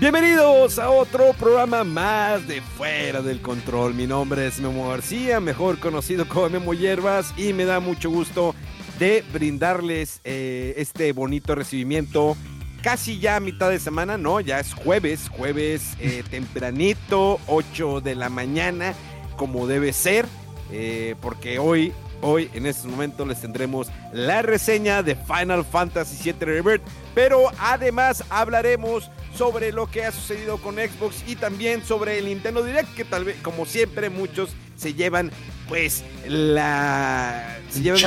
Bienvenidos a otro programa más de Fuera del Control. Mi nombre es Memo García, mejor conocido como Memo Hierbas, y me da mucho gusto de brindarles eh, este bonito recibimiento. Casi ya a mitad de semana, no, ya es jueves, jueves eh, tempranito, 8 de la mañana, como debe ser, eh, porque hoy Hoy, en estos momentos, les tendremos la reseña de Final Fantasy VII Rebirth, pero además hablaremos sobre lo que ha sucedido con Xbox y también sobre el Nintendo Direct, que tal vez, como siempre, muchos se llevan, pues, la... Se llevan,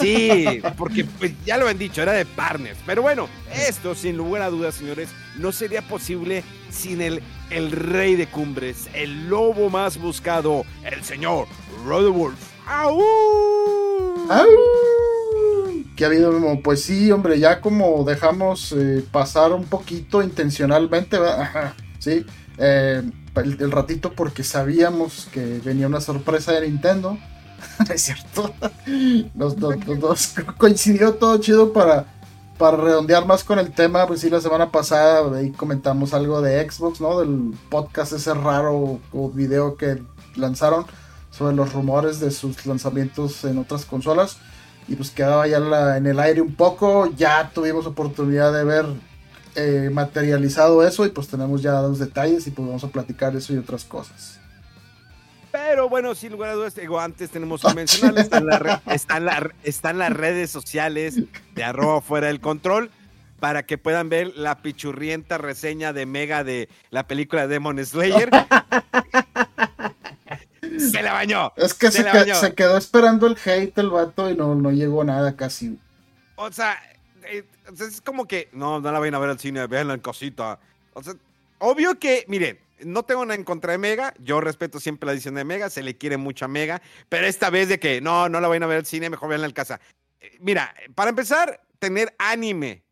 sí, porque pues, ya lo han dicho, era de partners. Pero bueno, esto, sin lugar a dudas, señores, no sería posible sin el, el rey de cumbres, el lobo más buscado, el señor Rodolfo ¡Au! ¿Qué ha habido, Pues sí, hombre, ya como dejamos eh, pasar un poquito intencionalmente, sí, eh, el, ratito porque sabíamos que venía una sorpresa de Nintendo. es cierto. Nos, coincidió todo chido para, para redondear más con el tema. Pues sí, la semana pasada ahí comentamos algo de Xbox, ¿no? Del podcast ese raro video que lanzaron sobre los rumores de sus lanzamientos en otras consolas. Y pues quedaba ya en el aire un poco. Ya tuvimos oportunidad de ver eh, materializado eso y pues tenemos ya los detalles y pues vamos a platicar eso y otras cosas. Pero bueno, sin lugar a dudas, digo, antes tenemos que mencionar, están, están, las redes sociales de arroba fuera del control para que puedan ver la pichurrienta reseña de Mega de la película Demon Slayer. Se la bañó. Es que se, quedó esperando el hate el vato y no, no llegó nada casi. O sea, eh, es como que no, no la vayan a ver al cine, véanla en cosita. O sea, obvio que, miren, no tengo nada en contra de Mega, yo respeto siempre la edición de Mega, se le quiere mucho a Mega, pero esta vez de que no, no la vayan a ver al cine, mejor véanla en casa. Eh, mira, para empezar, tener anime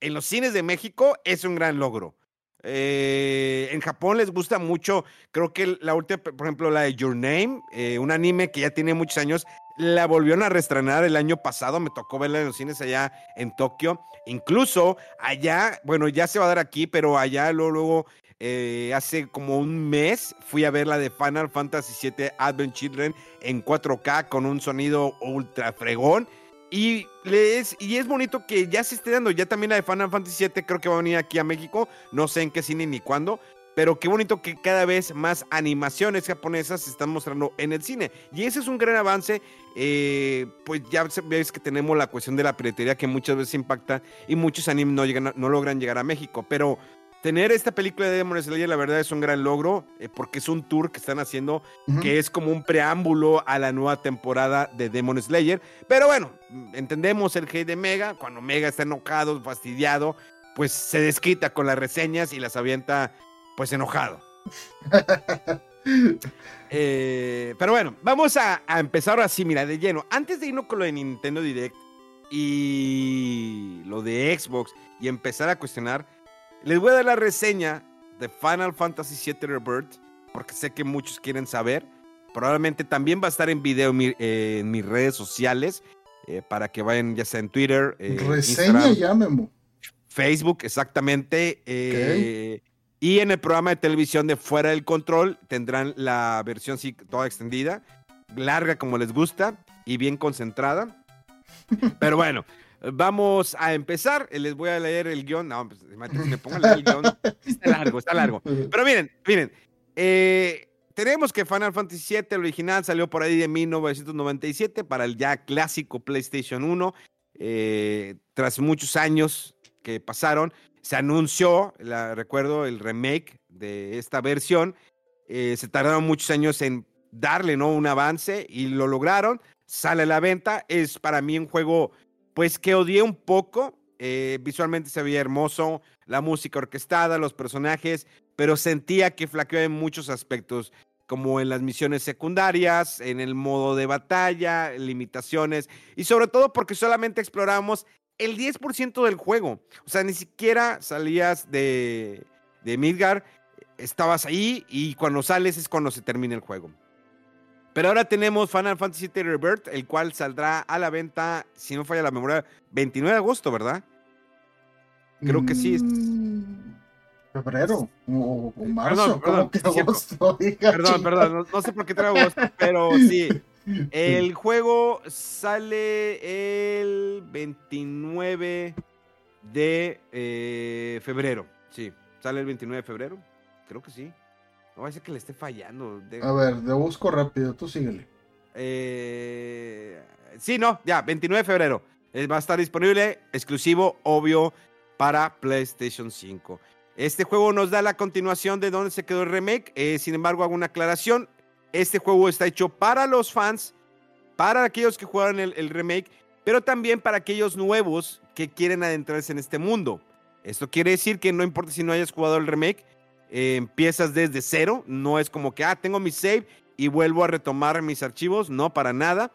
en los cines de México es un gran logro. Eh, en Japón les gusta mucho, creo que la última, por ejemplo, la de Your Name, eh, un anime que ya tiene muchos años, la volvieron a reestrenar el año pasado, me tocó verla en los cines allá en Tokio. Incluso allá, bueno, ya se va a dar aquí, pero allá luego, luego eh, hace como un mes fui a ver la de Final Fantasy VII Advent Children en 4K con un sonido ultra fregón. Y, es, y es bonito que ya se esté dando, ya también la de Final Fantasy VII creo que va a venir aquí a México, no sé en qué cine ni cuándo, pero qué bonito que cada vez más animaciones japonesas se están mostrando en el cine. Y ese es un gran avance, eh, pues ya ves que tenemos la cuestión de la piratería que muchas veces impacta y muchos animes no, llegan, no logran llegar a México, pero tener esta película de Demon Slayer, la verdad es un gran logro, eh, porque es un tour que están haciendo que es como un preámbulo a la nueva temporada de Demon Slayer. Pero bueno, entendemos el hate de Mega, cuando Mega está enojado, fastidiado, pues se desquita con las reseñas y las avienta pues enojado. Eh, pero bueno, vamos a, a, empezar así, mira, de lleno. Antes de irnos con lo de Nintendo Direct y lo de Xbox y empezar a cuestionar les voy a dar la reseña de Final Fantasy VII Rebirth, porque sé que muchos quieren saber. Probablemente también va a estar en video en, mis redes sociales, eh, para que vayan ya sea en Twitter. Eh, reseña ya, Memo. Facebook, exactamente. Eh, y en el programa de televisión de Fuera del Control tendrán la versión sí, toda extendida, larga como les gusta y bien concentrada. Pero bueno, Vamos a empezar. Les voy a leer el guion. No, pues, me pongo a leer el guion. Está largo, está largo. Pero miren, miren. Eh, tenemos que Final Fantasy VII, el original, salió por ahí de 1997 para el ya clásico PlayStation 1. eh, tras muchos años que pasaron, se anunció, la, recuerdo, el remake de esta versión. Eh, se tardaron muchos años en darle ¿no? un avance y lo lograron. Sale a la venta. Es para mí un juego, pues que odié un poco. Eh, visualmente se veía hermoso, la música orquestada, los personajes, pero sentía que flaqueó en muchos aspectos, como en las misiones secundarias, en el modo de batalla, limitaciones, y sobre todo porque solamente exploramos el 10% del juego. O sea, ni siquiera salías de, de Midgar, estabas ahí y cuando sales es cuando se termina el juego. Pero ahora tenemos Final Fantasy VII Rebirth, el cual saldrá a la venta, si no falla la memoria, 29 de agosto, ¿verdad? Creo que sí. Mm, febrero o, marzo, perdón, perdón, que agosto, perdón, perdón, no, sé por qué traigo agosto, pero sí. El juego sale el 29 de eh, febrero. Sí, sale el 29 de febrero. Creo que sí. Ser que le esté fallando. A ver, le busco rápido, tú síguele. Eh, sí, no, ya, 29 de febrero. Eh, va a estar disponible, exclusivo, obvio, para PlayStation 5. Este juego nos da la continuación de donde se quedó el remake. Eh, sin embargo, hago una aclaración. Este juego está hecho para los fans, para aquellos que jugaron el, remake, pero también para aquellos nuevos que quieren adentrarse en este mundo. Esto quiere decir que no importa si no hayas jugado el remake, empiezas desde cero. No es como que, ah, tengo mi save y vuelvo a retomar mis archivos. No, para nada.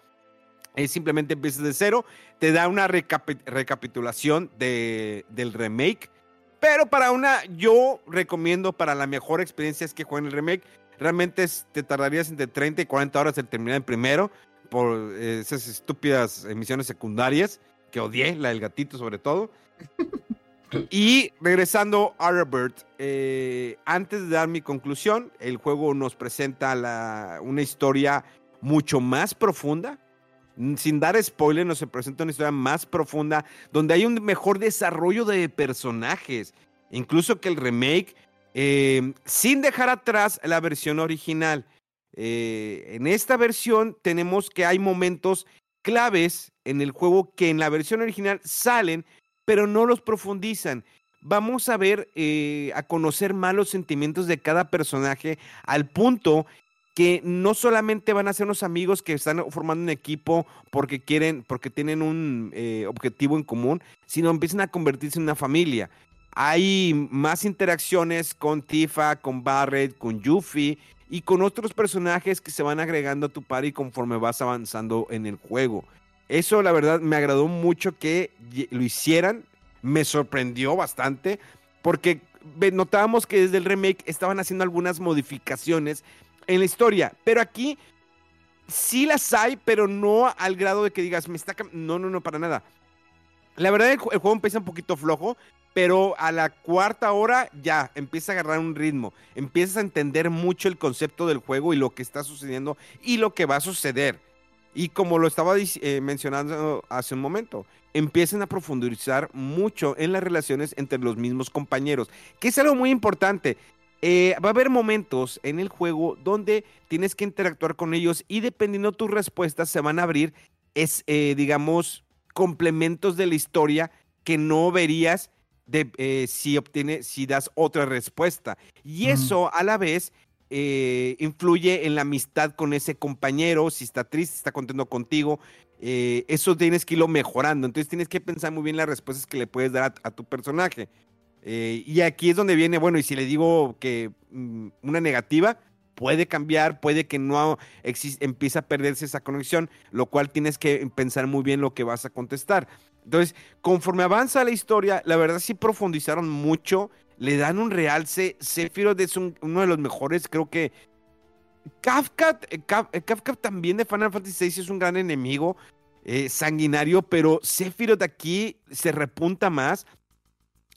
Es simplemente empiezas de cero. Te da una recapitulación de, del remake. Pero para una, yo recomiendo para la mejor experiencia es que jueguen el remake realmente te tardarías entre 30 y 40 horas en terminar el primero por eh, esas estúpidas emisiones secundarias que odié, la del gatito sobre todo. y regresando a Robert, eh, antes de dar mi conclusión, el juego nos presenta una historia mucho más profunda. Sin dar spoiler, nos presenta una historia más profunda donde hay un mejor desarrollo de personajes, incluso que el remake eh, sin dejar atrás la versión original. Eh, en esta versión tenemos que hay momentos claves en el juego que en la versión original salen, pero no los profundizan. Vamos a ver, eh, a conocer más los sentimientos de cada personaje al punto que no solamente van a ser unos amigos que están formando un equipo porque quieren, porque tienen un objetivo en común, sino empiezan a convertirse en una familia hay más interacciones con Tifa, con Barret, con Yuffie y con otros personajes que se van agregando a tu party conforme vas avanzando en el juego. Eso la verdad me agradó mucho que lo hicieran, me sorprendió bastante porque notábamos que desde el remake estaban haciendo algunas modificaciones en la historia, pero aquí sí las hay, pero no al grado de que digas, me está... No, no, no, para nada. La verdad el, juego empieza un poquito flojo, pero a la cuarta hora ya empieza a agarrar un ritmo, empiezas a entender mucho el concepto del juego y lo que está sucediendo y lo que va a suceder. Y como lo estaba eh, mencionando hace un momento, empiezan a profundizar mucho en las relaciones entre los mismos compañeros, que es algo muy importante. Eh, va a haber momentos en el juego donde tienes que interactuar con ellos y dependiendo de tus respuestas se van a abrir, es, eh, digamos, complementos de la historia que no verías de si obtiene, si das otra respuesta. Y eso a la vez eh, influye en la amistad con ese compañero, si está triste, está contento contigo. Eh, eso tienes que irlo mejorando. Entonces tienes que pensar muy bien las respuestas que le puedes dar a, tu personaje. y aquí es donde viene, bueno, y si le digo que mm, una negativa, puede cambiar, puede que no empiece a perderse esa conexión, lo cual tienes que pensar muy bien lo que vas a contestar. Entonces, conforme avanza la historia, la verdad sí profundizaron mucho, le dan un realce. Sephiroth es uno de los mejores, creo que. Kafka, eh, eh, Kafka, también de Final Fantasy VI es un gran enemigo, eh, sanguinario, pero Sephiroth aquí se repunta más.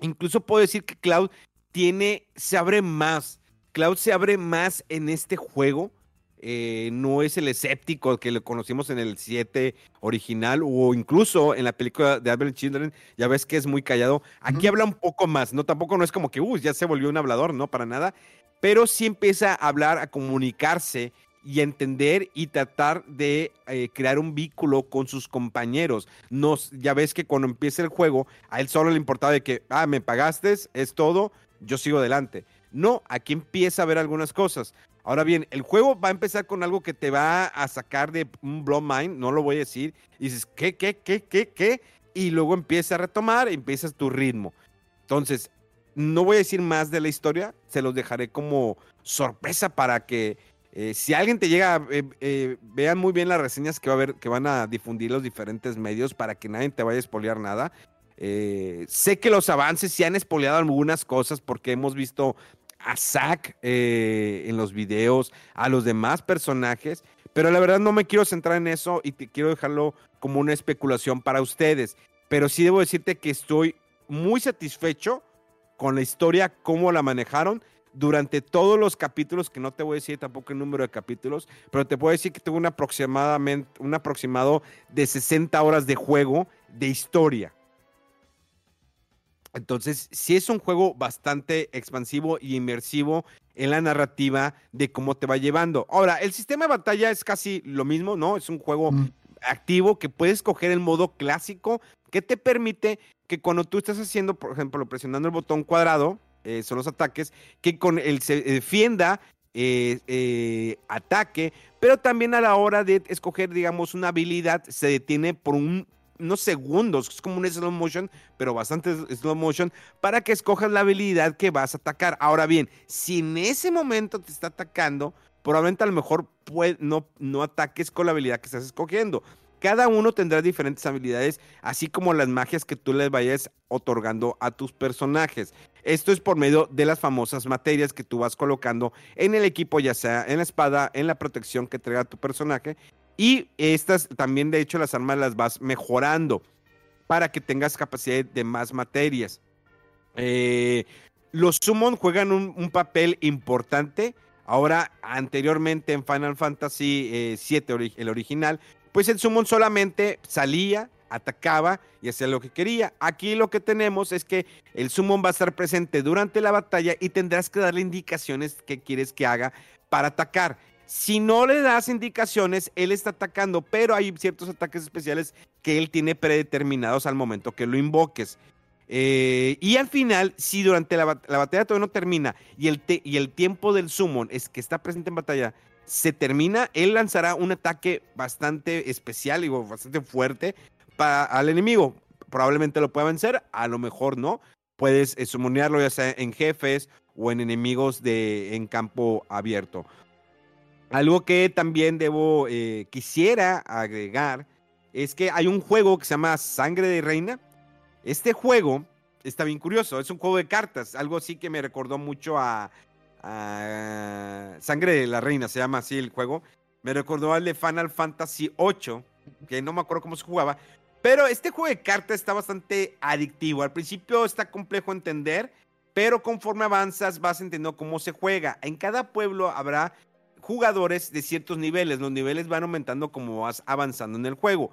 Incluso puedo decir que Cloud tiene, se abre más. Cloud se abre más en este juego. Eh, no es el escéptico que lo conocimos en el 7 original o incluso en la película de Advent Children, ya ves que es muy callado. Aquí habla un poco más, ¿no? Tampoco no es como que, uy, ya se volvió un hablador, no, para nada, pero sí empieza a hablar, a comunicarse y entender y tratar de eh, crear un vínculo con sus compañeros. Nos, ya ves que cuando empieza el juego, a él solo le importaba de que, ah, me pagaste, es todo, yo sigo adelante. No, aquí empieza a ver algunas cosas. Ahora bien, el juego va a empezar con algo que te va a sacar de un blow mind, no lo voy a decir, y dices, ¿qué, qué, qué, qué, qué? Y luego empieza a retomar, empiezas tu ritmo. Entonces, no voy a decir más de la historia, se los dejaré como sorpresa para que eh, si alguien te llega, eh, eh, vean muy bien las reseñas que va a ver, que van a difundir los diferentes medios para que nadie te vaya a espolear nada. sé que los avances sí han espoleado algunas cosas porque hemos visto a Zack en los videos, a los demás personajes, pero la verdad no me quiero centrar en eso y te quiero dejarlo como una especulación para ustedes. Pero sí debo decirte que estoy muy satisfecho con la historia, cómo la manejaron durante todos los capítulos, que no te voy a decir tampoco el número de capítulos, pero te puedo decir que tuvo aproximadamente, un aproximado de 60 horas de juego de historia. Entonces, sí es un juego bastante expansivo y inmersivo en la narrativa de cómo te va llevando. Ahora, el sistema de batalla es casi lo mismo, ¿no? Es un juego activo que puedes coger el modo clásico que te permite que cuando tú estás haciendo, por ejemplo, presionando el botón cuadrado, eh, son los ataques, que con el se defienda, eh, eh, ataque, pero también a la hora de escoger, digamos, una habilidad, se detiene por unos segundos, es como un slow motion, pero bastante slow motion, para que escojas la habilidad que vas a atacar. Ahora bien, si en ese momento te está atacando, probablemente a lo mejor no, no ataques con la habilidad que estás escogiendo. Cada uno tendrá diferentes habilidades, así como las magias que tú les vayas otorgando a tus personajes. Esto es por medio de las famosas materias que tú vas colocando en el equipo, ya sea en la espada, en la protección que traiga tu personaje. Y estas también, de hecho, las armas las vas mejorando para que tengas capacidad de más materias. Eh, los summon juegan un, papel importante. Ahora, anteriormente en Final Fantasy VII, eh, el original, pues el summon solamente salía, atacaba y hacía lo que quería. Aquí lo que tenemos es que el summon va a estar presente durante la batalla y tendrás que darle indicaciones que quieres que haga para atacar. Si no le das indicaciones, él está atacando, pero hay ciertos ataques especiales que él tiene predeterminados al momento que lo invoques. Eh, y al final, si durante la, batalla todavía no termina y el, tiempo del summon es que está presente en batalla, se termina, él lanzará un ataque bastante especial y bastante fuerte al enemigo. Probablemente lo pueda vencer, a lo mejor no. Puedes eh, sumonearlo ya sea en jefes o en enemigos de, en campo abierto. Algo que también debo, eh, quisiera agregar, es que hay un juego que se llama Sangre de Reina. Este juego está bien curioso, es un juego de cartas, algo así que me recordó mucho a Sangre de la Reina, se llama así el juego. Me recordó al de Final Fantasy VIII, que no me acuerdo cómo se jugaba. Pero este juego de cartas está bastante adictivo. Al principio está complejo entender, pero conforme avanzas vas entendiendo cómo se juega. En cada pueblo habrá jugadores de ciertos niveles. Los niveles van aumentando como vas avanzando en el juego.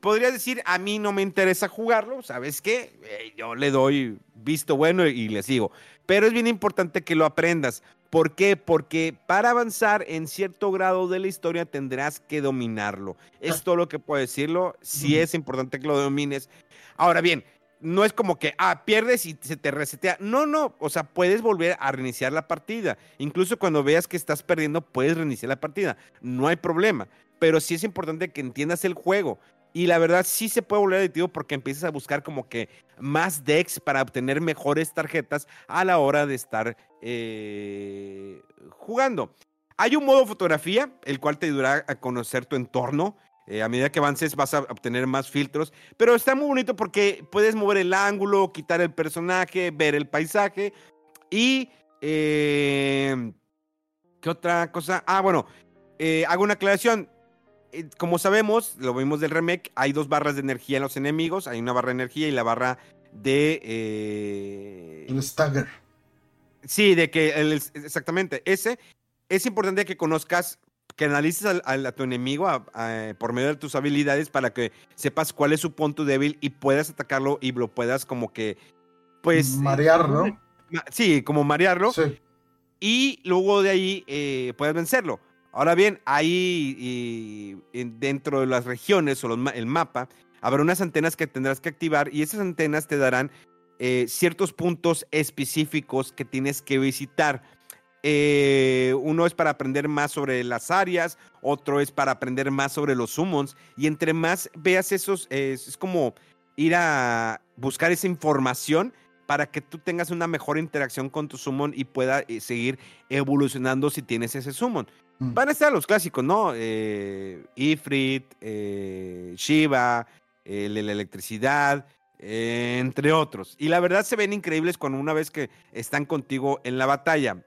Podría decir, a mí no me interesa jugarlo, ¿sabes qué? Eh, yo le doy visto bueno y le sigo. Pero es bien importante que lo aprendas. ¿Por qué? Porque para avanzar en cierto grado de la historia tendrás que dominarlo. Es todo lo que puedo decirlo. Sí es importante que lo domines. Ahora bien, no es como que, ah, pierdes y se te resetea. No, no, o sea, puedes volver a reiniciar la partida. Incluso cuando veas que estás perdiendo, puedes reiniciar la partida. No hay problema. Pero sí es importante que entiendas el juego. Y la verdad sí se puede volver adictivo porque empiezas a buscar como que más decks para obtener mejores tarjetas a la hora de estar eh, jugando. Hay un modo fotografía, el cual te ayudará a conocer tu entorno. Eh, a medida que avances vas a obtener más filtros, pero está muy bonito porque puedes mover el ángulo, quitar el personaje, ver el paisaje y... Eh, ¿Qué otra cosa? Ah, bueno, hago una aclaración. Eh, como sabemos, lo vimos del remake, hay dos barras de energía en los enemigos. Hay una barra de energía y la barra de... Eh... El stagger. Sí, de que... exactamente, ese. Es importante que conozcas, que analices a, tu enemigo por medio de tus habilidades para que sepas cuál es su punto débil y puedas atacarlo y lo puedas como que... Pues... Marearlo. Sí, como marearlo. Sí. Y luego de ahí eh, puedes vencerlo. Ahora bien, ahí dentro de las regiones o el mapa, habrá unas antenas que tendrás que activar y esas antenas te darán eh, ciertos puntos específicos que tienes que visitar. Eh, uno es para aprender más sobre las áreas, otro es para aprender más sobre los summons. Y entre más veas esos, es como ir a buscar esa información para que tú tengas una mejor interacción con tu summon y pueda eh, seguir evolucionando si tienes ese summon. Mm. Van a estar los clásicos, ¿no? Eh, Ifrit, eh, Shiva, el, la electricidad, entre otros. Y la verdad se ven increíbles cuando una vez que están contigo en la batalla.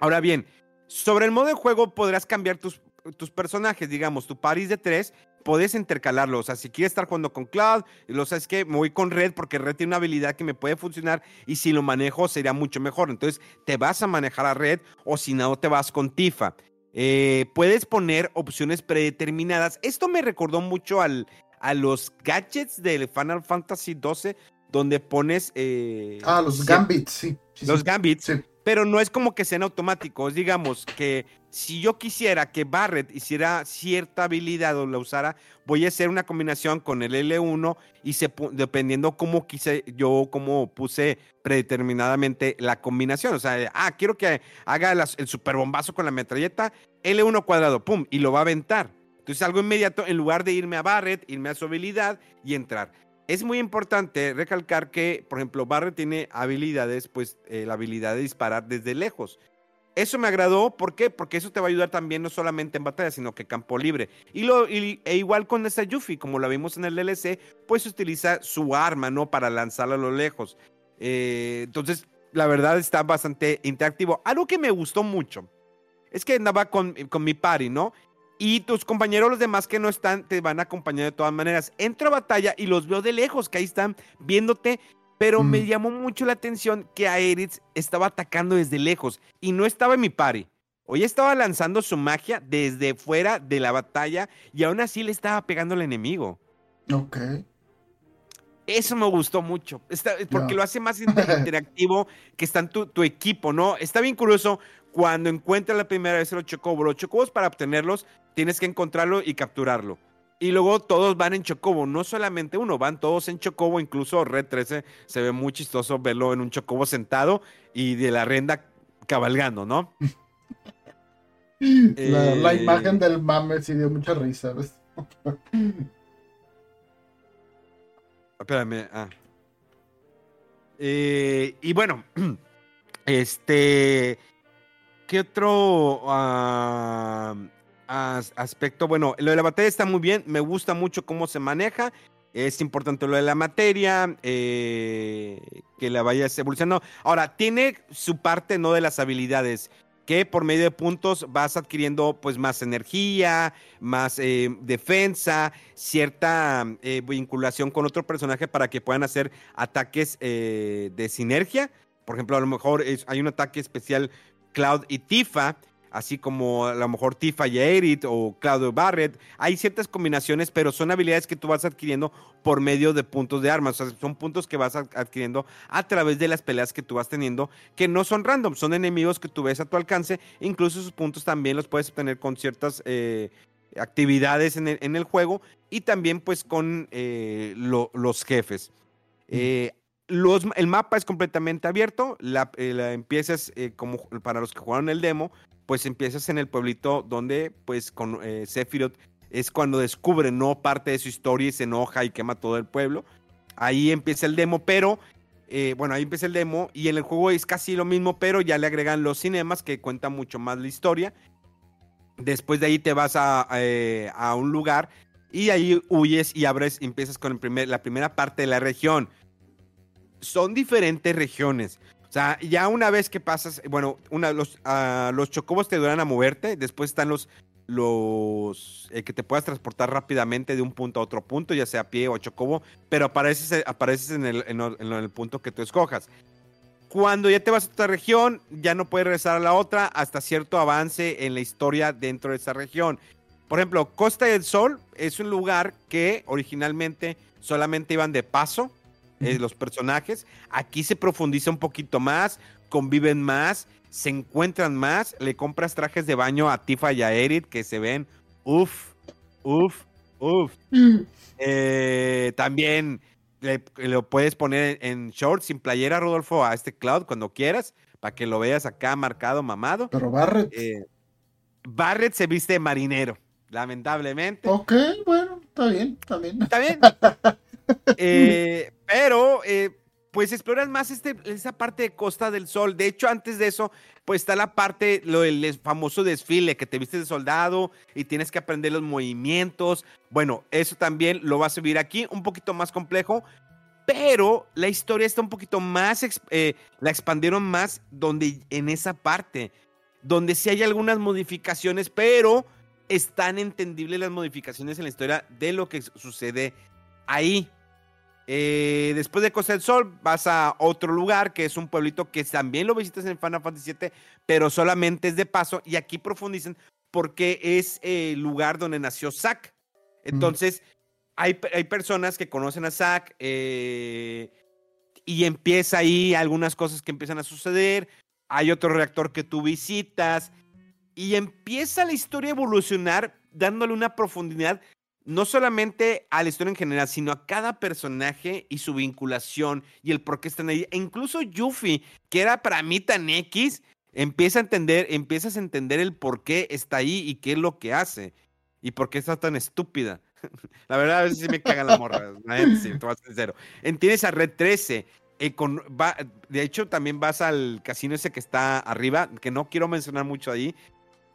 Ahora bien, sobre el modo de juego podrás cambiar tus, tus personajes, digamos, tu Paris de tres puedes intercalarlo. O sea, si quieres estar jugando con Cloud, lo sabes que me voy con Red porque Red tiene una habilidad que me puede funcionar y si lo manejo sería mucho mejor. Entonces, te vas a manejar a Red o si no, te vas con Tifa. Eh, puedes poner opciones predeterminadas. Esto me recordó mucho al, a los gadgets del Final Fantasy XII, donde pones. Eh, ah, los Gambits, sí. los Gambits. Pero no es como que sean automáticos. Digamos que si yo quisiera que Barrett hiciera cierta habilidad o la usara, voy a hacer una combinación con el L1 y se, dependiendo cómo quise, yo como puse predeterminadamente la combinación. O sea, ah, quiero que haga el superbombazo con la metralleta, L1 cuadrado, pum, y lo va a aventar. Entonces algo inmediato, en lugar de irme a Barrett, irme a su habilidad y entrar es muy importante recalcar que, por ejemplo, Barret tiene habilidades, pues eh, la habilidad de disparar desde lejos. Eso me agradó, ¿por qué? Porque eso te va a ayudar también no solamente en batalla, sino que campo libre. Y, lo, e igual con esta Yuffie, como la vimos en el DLC, pues utiliza su arma, ¿no? Para lanzarla a lo lejos. Eh, entonces, la verdad está bastante interactivo. Algo que me gustó mucho es que andaba con, con mi party, ¿no? Y tus compañeros, los demás que no están, te van a acompañar de todas maneras. Entro a batalla y los veo de lejos, que ahí están viéndote. Pero me mm. llamó mucho la atención que Aerith estaba atacando desde lejos y no estaba en mi party. Hoy estaba lanzando su magia desde fuera de la batalla y aún así le estaba pegando al enemigo. Ok. Eso me gustó mucho, porque lo hace más interactivo que está en tu, tu, equipo, ¿no? Está bien curioso cuando encuentras la primera vez los chocobos. Los chocobos para obtenerlos tienes que encontrarlo y capturarlo. Y luego todos van en chocobo, no solamente uno, van todos en chocobo, incluso Red 13 se ve muy chistoso verlo en un chocobo sentado y de la renda cabalgando, ¿no? la, eh, imagen del mame sí dio mucha risa. Espérame, ah. Eh, y bueno, este, ¿qué otro aspecto. Bueno, lo de la batalla está muy bien, me gusta mucho cómo se maneja. Es importante lo de la materia, eh, que la vayas evolucionando. Ahora, tiene su parte, ¿no? De las habilidades, que por medio de puntos vas adquiriendo pues más energía, más eh, defensa, cierta eh, vinculación con otro personaje para que puedan hacer ataques de sinergia. Por ejemplo, a lo mejor hay un ataque especial Cloud y Tifa, así como a lo mejor Tifa y Erit o Claudio Barrett. Hay ciertas combinaciones, pero son habilidades que tú vas adquiriendo por medio de puntos de armas. O sea, son puntos que vas adquiriendo a través de las peleas que tú vas teniendo, que no son random, son enemigos que tú ves a tu alcance. Incluso esos puntos también los puedes obtener con ciertas eh, actividades en el, juego y también pues con eh, los jefes. Eh, el mapa es completamente abierto, la, empiezas como para los que jugaron el demo, pues empiezas en el pueblito donde, pues, con eh, es cuando descubre, ¿no? Parte de su historia y se enoja y quema todo el pueblo. Ahí empieza el demo, pero, eh, bueno, ahí empieza el demo y en el juego es casi lo mismo, pero ya le agregan los cinemas que cuentan mucho más la historia. Después de ahí te vas a, eh, un lugar y ahí huyes y abres, empiezas con el primer, la primera parte de la región. Son diferentes regiones. Sea, ya una vez que pasas, bueno, los, uh, los chocobos te duran a moverte, después están los, los eh, que te puedas transportar rápidamente de un punto a otro punto, ya sea a pie o a chocobo, pero apareces, eh, apareces en, el, en, el, punto que tú escojas. Cuando ya te vas a otra región, ya no puedes regresar a la otra hasta cierto avance en la historia dentro de esa región. Por ejemplo, Costa del Sol es un lugar que originalmente solamente iban de paso eh, los personajes. Aquí se profundiza un poquito más, conviven más, se encuentran más. Le compras trajes de baño a Tifa y a Eric que se ven, uff, uff, uff. Eh, también lo puedes poner en shorts sin playera, Rodolfo, a este Cloud cuando quieras, para que lo veas acá marcado, mamado. Pero Barrett. Eh, Barrett se viste de marinero, lamentablemente. Ok, bueno, está bien, está bien. Está bien. Eh, pero, eh, pues exploras más este, esa parte de Costa del Sol. De hecho, antes de eso, pues está la parte, lo del famoso desfile, que te viste de soldado y tienes que aprender los movimientos. Bueno, eso también lo vas a vivir aquí, un poquito más complejo, pero la historia está un poquito más, eh, la expandieron más donde en esa parte, donde sí hay algunas modificaciones, pero están entendibles las modificaciones en la historia de lo que sucede ahí. Eh, después de Costa del Sol, vas a otro lugar que es un pueblito que también lo visitas en Final Fantasy VII, pero solamente es de paso. Y aquí profundizan porque es el lugar donde nació Zack. Entonces, hay, hay, personas que conocen a Zack eh, y empieza ahí algunas cosas que empiezan a suceder. Hay otro reactor que tú visitas y empieza la historia a evolucionar dándole una profundidad no solamente a la historia en general, sino a cada personaje y su vinculación y el por qué están ahí. E incluso Yuffie, que era para mí tan X, empieza a entender, empiezas a entender el por qué está ahí y qué es lo que hace y por qué está tan estúpida. la verdad, a veces sí me cagan la morra, sí, sincero. Entiendes a Red 13. Eh, de hecho, también vas al casino ese que está arriba, que no quiero mencionar mucho ahí,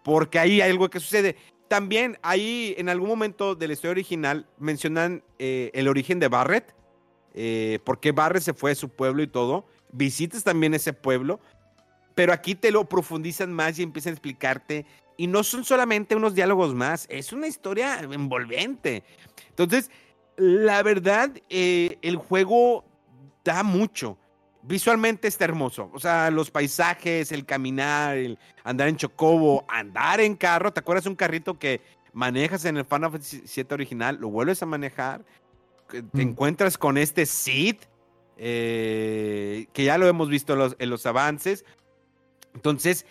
porque ahí hay algo que sucede. También ahí, en algún momento de la historia original, mencionan eh, el origen de Barret, eh, por qué Barret se fue de su pueblo y todo. Visitas también ese pueblo, pero aquí te lo profundizan más y empiezan a explicarte. Y no son solamente unos diálogos más, es una historia envolvente. Entonces, la verdad, eh, el juego da mucho visualmente está hermoso. O sea, los paisajes, el caminar, el andar en chocobo, andar en carro. ¿Te acuerdas de un carrito que manejas en el Final Fantasy VII original? Lo vuelves a manejar. Te mm. encuentras con este Sid, eh, que ya lo hemos visto en los, avances. Entonces,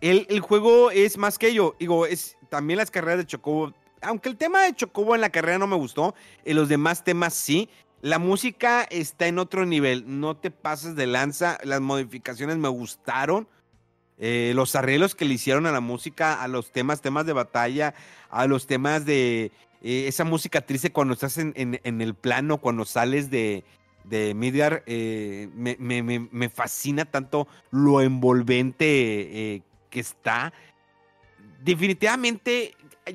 el, el, juego es más que ello. Digo, es también las carreras de chocobo. Aunque el tema de chocobo en la carrera no me gustó, en los demás temas sí. La música está en otro nivel, no te pases de lanza, las modificaciones me gustaron, eh, los arreglos que le hicieron a la música, a los temas, temas de batalla, a los temas de eh, esa música triste cuando estás en, el plano, cuando sales de, de Midiar, eh, me, fascina tanto lo envolvente que está. Definitivamente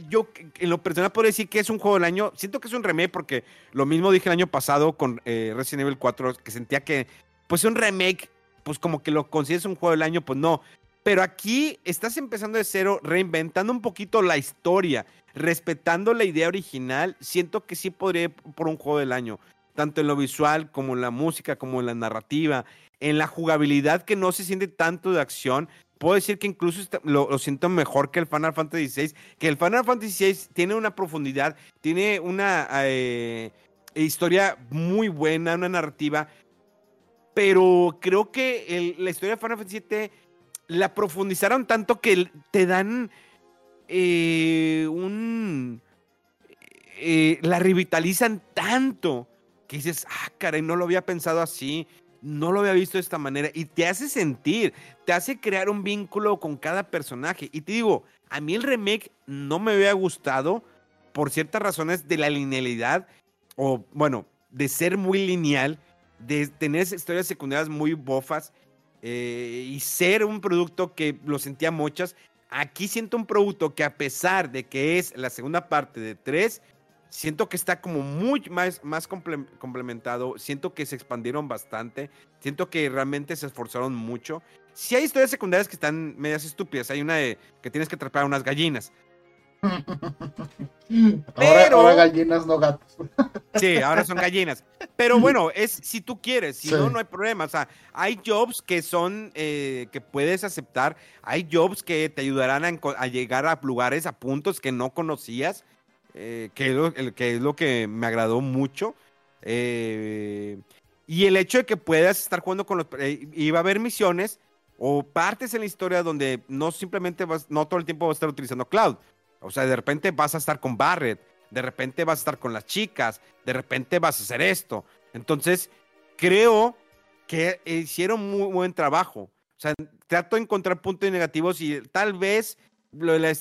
yo en lo personal puedo decir que es un juego del año. Siento que es un remake porque lo mismo dije el año pasado con eh, Resident Evil 4, que sentía que, pues un remake, pues como que lo consideres un juego del año, pues no. Pero aquí estás empezando de cero, reinventando un poquito la historia, respetando la idea original. Siento que sí podría ir por un juego del año, tanto en lo visual como en la música, como en la narrativa, en la jugabilidad que no se siente tanto de acción, puedo decir que incluso lo, siento mejor que el Final Fantasy VI, que el Final Fantasy VI tiene una profundidad, tiene una eh, historia muy buena, una narrativa, pero creo que la historia de Final Fantasy VII la profundizaron tanto que te dan eh, un... Eh, la revitalizan tanto que dices, ah, caray, no lo había pensado así no lo había visto de esta manera y te hace sentir, te hace crear un vínculo con cada personaje. Y te digo, a mí el remake no me había gustado por ciertas razones de la linealidad o, bueno, de ser muy lineal, de tener historias secundarias muy bofas eh, y ser un producto que lo sentía muchas. Aquí siento un producto que a pesar de que es la segunda parte de tres, siento que está como muy más, más complementado, siento que se expandieron bastante, siento que realmente se esforzaron mucho. Si hay historias secundarias que están medias estúpidas, hay una de que tienes que atrapar unas gallinas. Pero, ahora, gallinas, no gatos. Sí, ahora son gallinas. Pero bueno, es si tú quieres, si no, no hay problema. O sea, hay jobs que son, eh, que puedes aceptar, hay jobs que te ayudarán a, a, llegar a lugares, a puntos que no conocías. Eh, que, es lo, que es lo que me agradó mucho. Eh, Y el hecho de que puedas estar jugando con los... eh, y va a haber misiones o partes en la historia donde no simplemente vas, no todo el tiempo vas a estar utilizando Cloud. O sea, de repente vas a estar con Barret, de repente vas a estar con las chicas, de repente vas a hacer esto. Entonces, creo que hicieron muy buen trabajo. O sea, trato de encontrar puntos negativos y tal vez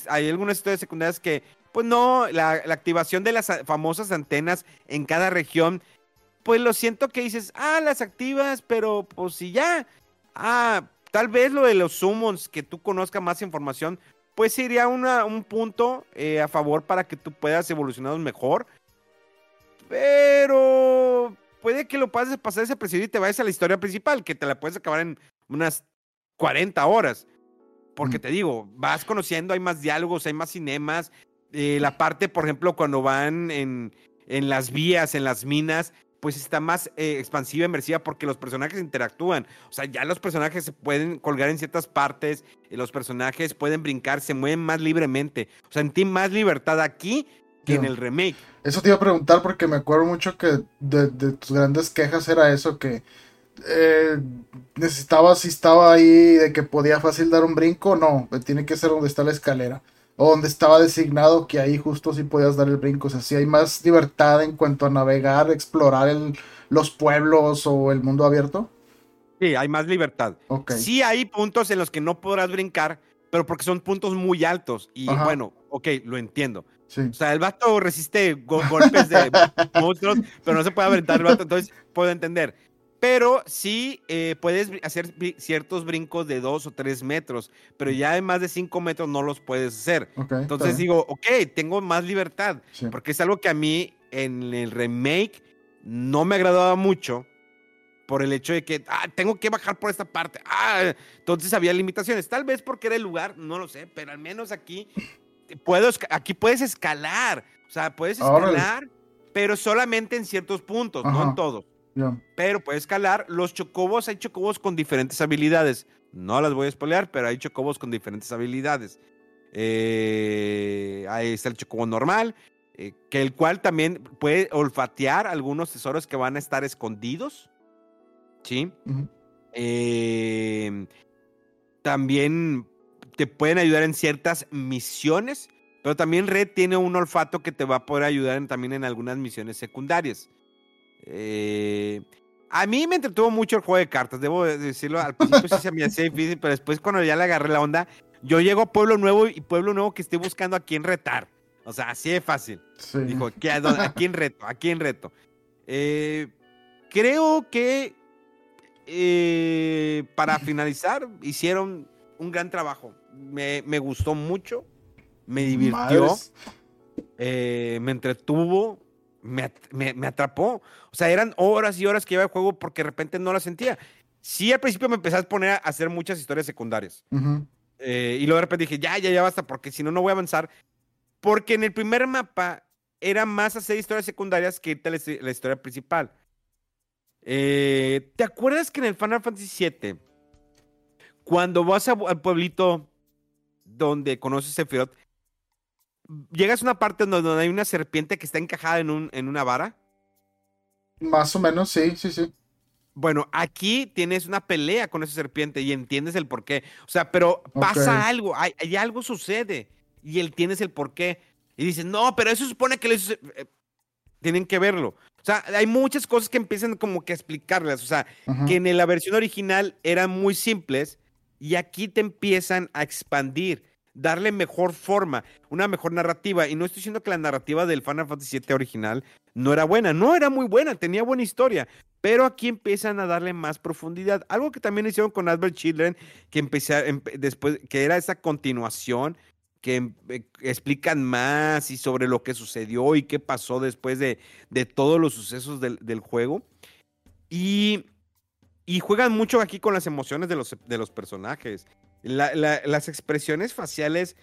hay algunas historias secundarias que, pues no, la, la activación de las famosas antenas en cada región, pues lo siento que dices, ah, las activas, pero pues si ya, ah, tal vez lo de los summons, que tú conozcas más información, pues sería una- un punto eh, a favor para que tú puedas evolucionar mejor. Pero puede que lo pases pasar desapercibido y te vayas a la historia principal, que te la puedes acabar en unas 40 horas. Porque Mm. te digo, vas conociendo, hay más diálogos, hay más cinemas. Eh, la parte, por ejemplo, cuando van en, en las vías, en las minas, pues está más eh, expansiva, inmersiva, porque los personajes interactúan. O sea, ya los personajes se pueden colgar en ciertas partes, y los personajes pueden brincar, se mueven más libremente. O sea, sentí más libertad aquí que en el remake. Eso te iba a preguntar porque me acuerdo mucho que de, de tus grandes quejas era eso, que eh, necesitaba, si estaba ahí de que podía fácil dar un brinco, no, tiene que ser donde está la escalera. O donde estaba designado que ahí justo sí podías dar el brinco. O sea, si hay más libertad en cuanto a navegar, explorar el- los pueblos o el mundo abierto. Sí, hay más libertad. Ok. Sí hay puntos en los que no podrás brincar, pero porque son puntos muy altos. Y Ajá. bueno, ok, lo entiendo. Sí. O sea, el vato resiste go- golpes de monstruos, pero no se puede aventar el vato, entonces puedo entender. Pero sí eh, puedes hacer ciertos brincos de dos o tres metros, pero ya de más de cinco metros no los puedes hacer. Entonces digo, ok, tengo más libertad, Sí. porque es algo que a mí en el remake no me agradaba mucho por el hecho de que ah, tengo que bajar por esta parte. Ah, entonces había limitaciones. Tal vez porque era el lugar, no lo sé, pero al menos aquí puedo, aquí puedes escalar. O sea, puedes escalar, pero solamente en ciertos puntos, no en todos. Pero puedes escalar. Los chocobos, hay chocobos con diferentes habilidades. No las voy a spoilear, pero hay chocobos con diferentes habilidades. Eh, ahí está el chocobo normal, eh, que el cual también puede olfatear algunos tesoros que van a estar escondidos. ¿Sí? Eh, también te pueden ayudar en ciertas misiones, pero también Red tiene un olfato que te va a poder ayudar en- también en algunas misiones secundarias. Eh, a mí me entretuvo mucho el juego de cartas, debo de decirlo. Al principio sí se me hacía difícil, pero después cuando ya le agarré la onda, yo llego a Pueblo Nuevo y Pueblo Nuevo que estoy buscando a quién retar. O sea, así de fácil. Sí. Dijo, ¿qué- a, quién reto? ¿A quién reto? Eh, creo que eh, para finalizar hicieron un gran trabajo. Me, me gustó mucho, me divirtió, eh, me entretuvo, me, me- me atrapó. O sea, eran horas y horas que iba el juego porque de repente no la sentía. Sí, al principio me empecé a poner a hacer muchas historias secundarias. Eh, y luego de repente dije, ya, ya, ya basta, porque si no, no voy a avanzar. Porque en el primer mapa era más hacer historias secundarias que irte a la historia principal. Eh, ¿Te acuerdas que en el Final Fantasy VII, cuando vas a- al pueblito donde conoces a Sephiroth, llegas a una parte donde, hay una serpiente que está encajada en, un, en una vara? Más o menos, sí, sí, sí. Bueno, aquí tienes una pelea con esa serpiente y entiendes el porqué. O sea, pero pasa algo, hay, hay algo sucede y él tienes el porqué. Y dices, no, pero eso supone que hizo- eh, Tienen que verlo. O sea, hay muchas cosas que empiezan como que a explicarlas. O sea, que en la versión original eran muy simples y aquí te empiezan a expandir, darle mejor forma, una mejor narrativa. Y no estoy diciendo que la narrativa del Final Fantasy VII original no era buena, no era muy buena, tenía buena historia, pero aquí empiezan a darle más profundidad. Algo que también hicieron con Advent Children, que empecé, empe- después, que era esa continuación que eh, explican más y sobre lo que sucedió y qué pasó después de, de todos los sucesos del, del juego. Y, y juegan mucho aquí con las emociones de los, de los personajes. La- la- las expresiones faciales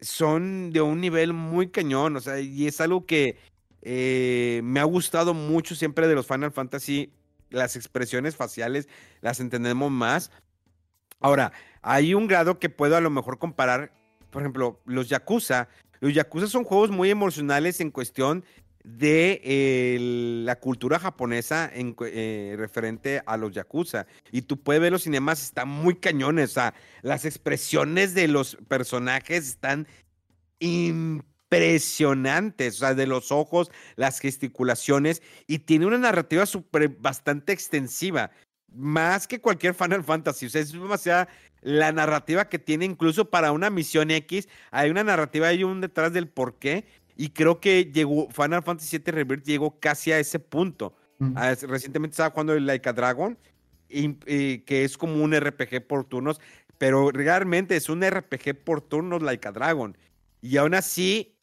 son de un nivel muy cañón, o sea, y es algo que eh, me ha gustado mucho siempre de los Final Fantasy. Las expresiones faciales las entendemos más. Ahora, hay un grado que puedo a lo mejor comparar, por ejemplo, los Yakuza. Los Yakuza son juegos muy emocionales en cuestión de la cultura japonesa en, eh, referente a los yakuza. Y tú puedes ver los cinemas, están muy cañones. O sea, las expresiones de los personajes están impresionantes. O sea, de los ojos, las gesticulaciones. Y tiene una narrativa bastante extensiva. Más que cualquier Final Fantasy. Es demasiada la narrativa que tiene incluso para una misión X. Hay una narrativa ahí un detrás del por qué y creo que llegó, Final Fantasy VII Rebirth llegó casi a ese punto. Ah, recientemente estaba jugando el Like a Dragon, y, que es como un RPG por turnos, pero realmente es un RPG por turnos Like a Dragon. Y aún así,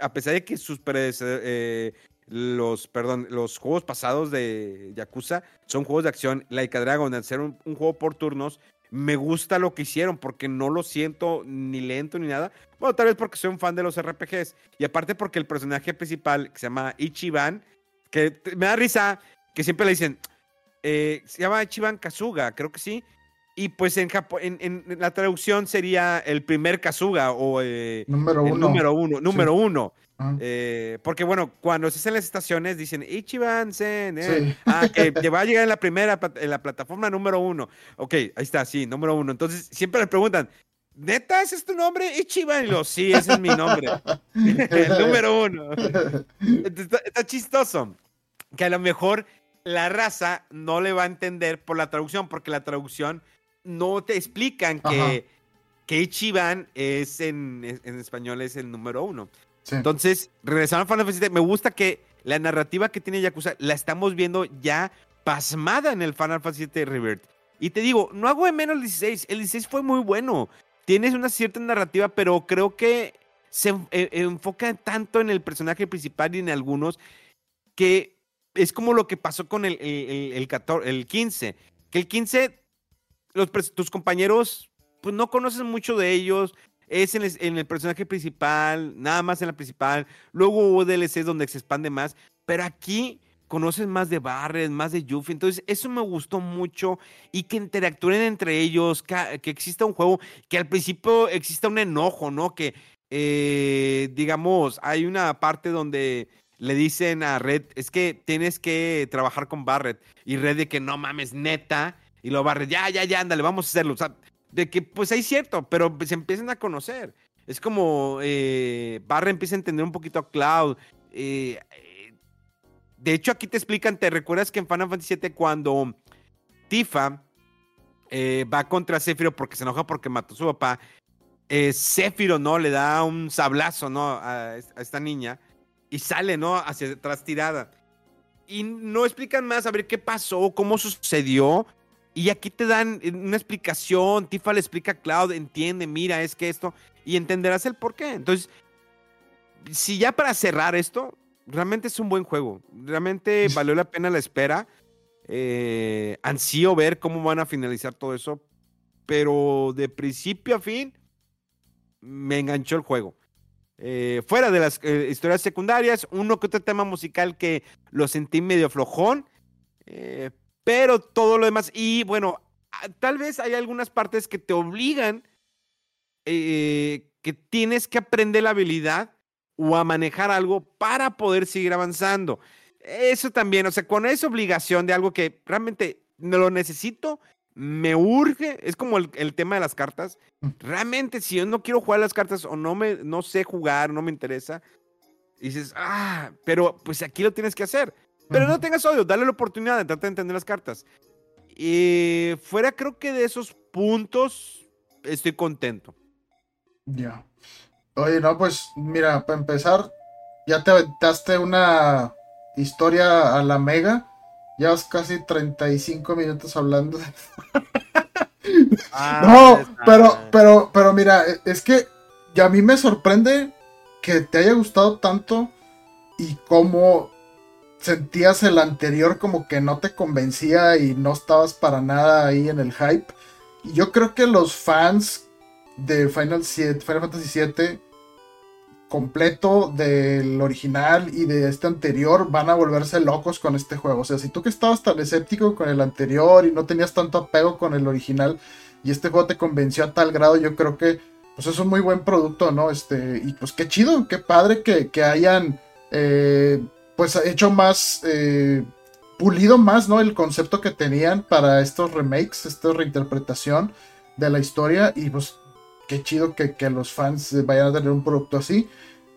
a pesar de que sus eh, los, perdón, los juegos pasados de Yakuza son juegos de acción, Like a Dragon, al ser un juego por turnos, me gusta lo que hicieron porque no lo siento ni lento ni nada. Bueno, tal vez porque soy un fan de los RPGs. Y aparte porque el personaje principal, que se llama Ichiban, que me da risa, que siempre le dicen, eh, se llama Ichiban Kazuga, creo que sí. Y pues en, en, la traducción sería el primer Kazuga o eh, número uno. número uno. Número uno. Eh, porque bueno, cuando se hacen las estaciones dicen Ichiban Sen, eh, ah, que, va a llegar en la primera, en la plataforma número uno. Ok, ahí está, sí, número uno. Entonces siempre le preguntan, ¿neta ese es tu nombre? Ichiban. Y lo, sí, ese es mi nombre. el número uno. está, chistoso. Que a lo mejor la raza no le va a entender por la traducción, porque la traducción no te explican que, que Ichiban es en, en español es el número uno. Entonces, regresando a Final Fantasy VII, me gusta que la narrativa que tiene Yakuza la estamos viendo ya pasmada en el Final Fantasy VII Rebirth. Y te digo, no hago de menos el 16, el 16 fue muy bueno. Tienes una cierta narrativa, pero creo que se eh, enfoca tanto en el personaje principal y en algunos que es como lo que pasó con el, el, el, 14, el 15. Que el 15, los, tus compañeros, pues no conoces mucho de ellos, es en el, personaje principal, nada más en la principal. Luego hubo DLCs donde se expande más, pero aquí conoces más de Barret, más de Yuffie. Entonces, eso me gustó mucho y que interactúen entre ellos, que, exista un juego, que al principio exista un enojo, ¿no? Que, eh, digamos, hay una parte donde le dicen a Red, es que tienes que trabajar con Barret. Y Red de que no mames, neta. Y lo Barret, ya, ya, ya, ándale, vamos a hacerlo. O sea, de que pues hay cierto, pero se empiezan a conocer. Es como eh, Barra empieza a entender un poquito a Cloud. Eh, eh, de hecho, aquí te explican, ¿te recuerdas que en Final Fantasy VII cuando Tifa va contra Sephiroth porque se enoja porque mató a su papá, Sephiroth, ¿no? Le da un sablazo, ¿no? A, a, esta niña y sale, ¿no? Hacia atrás tirada. Y no explican más a ver qué pasó, cómo sucedió, y aquí te dan eh, una explicación, Tifa le explica a Cloud, entiende, mira, es que esto, y entenderás el por qué. Entonces, si ya para cerrar esto, realmente es un buen juego. Realmente valió la pena la espera. Eh, ansío ver cómo van a finalizar todo eso. Pero de principio a fin, me enganchó el juego. Eh, fuera de las eh, historias secundarias, uno que otro tema musical que lo sentí medio flojón. Eh, pero todo lo demás, y bueno, ah, tal vez hay algunas partes que te obligan, eh, que tienes que aprender la habilidad o a manejar algo para poder seguir avanzando. Eso también, o sea, cuando es obligación de algo que realmente lo necesito, me urge, es como el, tema de las cartas. Mm. Realmente, si yo no quiero jugar las cartas o no, me, no sé jugar, no me interesa, dices, ah, pero pues aquí lo tienes que hacer. Pero no tengas odio, dale la oportunidad de tratar de entender las cartas. Y fuera, creo que de esos puntos estoy contento. Ya. Oye, no, pues mira, para empezar, ya te aventaste una historia a la mega. Llevas casi 35 minutos hablando de... Ah, no, pero, pero, pero mira, e, es que a mí me sorprende que te haya gustado tanto y cómo sentías el anterior como que no te convencía y no estabas para nada ahí en el hype. Y yo creo que los fans de Final, Final Fantasy VII completo del original y de este anterior van a volverse locos con este juego. O sea, si tú que estabas tan escéptico con el anterior y no tenías tanto apego con el original y este juego te convenció a tal grado, yo creo que pues es un muy buen producto, ¿no? Este, y pues qué chido, qué padre que, que hayan eh, pues hecho más, eh, pulido más, ¿no? El concepto que tenían para estos remakes, esta reinterpretación de la historia y pues qué chido que, que los fans vayan a tener un producto así.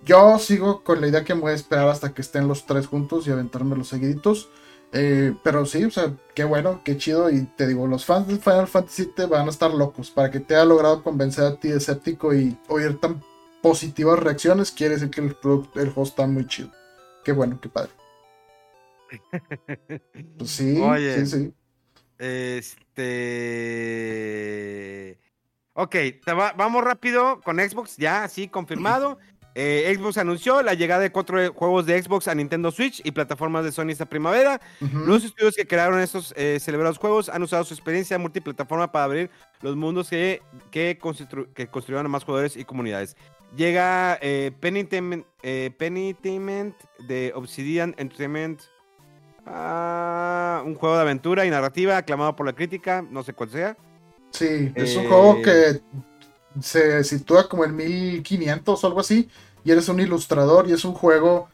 Yo sigo con la idea que me voy a esperar hasta que estén los tres juntos y aventarme los seguiditos. Eh, pero sí, o sea, qué bueno, qué chido. Y te digo, los fans de Final Fantasy te van a estar locos. Para que te haya logrado convencer a ti escéptico y oír tan positivas reacciones, quiere decir que el, producto, el juego está muy chido. Qué bueno, qué padre. Pues sí, sí, sí. Este. Ok, vamos rápido con Xbox, ya, así confirmado. Eh, Xbox anunció la llegada de cuatro juegos de Xbox a Nintendo Switch y plataformas de Sony esta primavera. Los estudios que crearon estos eh, celebrados juegos han usado su experiencia multiplataforma para abrir los mundos que, que, construyeron a más jugadores y comunidades. Llega eh, Penitiment, eh, de Obsidian Entertainment. Ah, un juego de aventura y narrativa aclamado por la crítica, no sé cuál sea. Sí, es un juego que se sitúa como en 1500 o algo así, y eres un ilustrador y es un juego...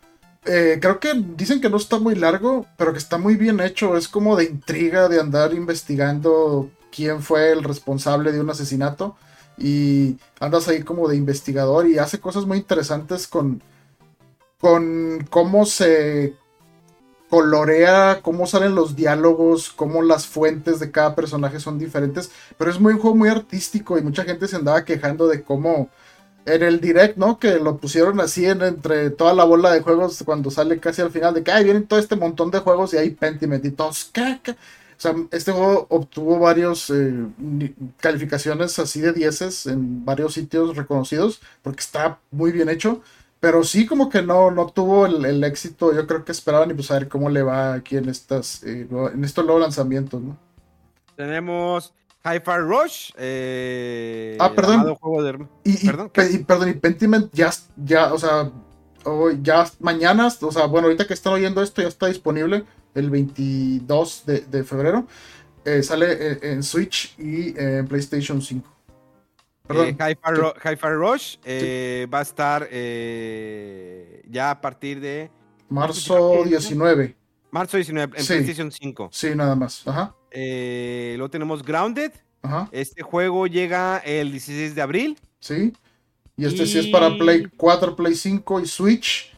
Eh, creo que dicen que no está muy largo, pero que está muy bien hecho. Es como de intriga, de andar investigando quién fue el responsable de un asesinato. Y andas ahí como de investigador y hace cosas muy interesantes con, con cómo se colorea, cómo salen los diálogos, cómo las fuentes de cada personaje son diferentes, pero es muy un juego muy artístico y mucha gente se andaba quejando de cómo en el direct, ¿no? Que lo pusieron así entre toda la bola de juegos cuando sale casi al final de que vienen todo este montón de juegos y hay Pentiment y sea, este juego obtuvo varios eh, calificaciones así de dieces en varios sitios reconocidos porque está muy bien hecho. Pero sí como que no, no tuvo el, éxito, yo creo que esperaban y pues a ver cómo le va aquí en estas, eh, en estos nuevos lanzamientos, ¿no? Tenemos Hi-Fi Rush. Eh, ah, perdón. y, ¿Perdón? Y, perdón, y Pentiment ya, ya, o sea, hoy, ya mañana, o sea, bueno, ahorita que están oyendo esto ya está disponible el 22 de, febrero. Eh, sale en Switch y en PlayStation 5. Perdón. Eh, Hi-Fi Rush eh, va a estar eh, ya a partir de. Marzo 19. Marzo 19, en PlayStation 5. Sí, nada más. Ajá. luego tenemos Grounded. Ajá. Este juego llega el 16 de abril. Sí. Y este sí es para Play 4, Play 5 y Switch.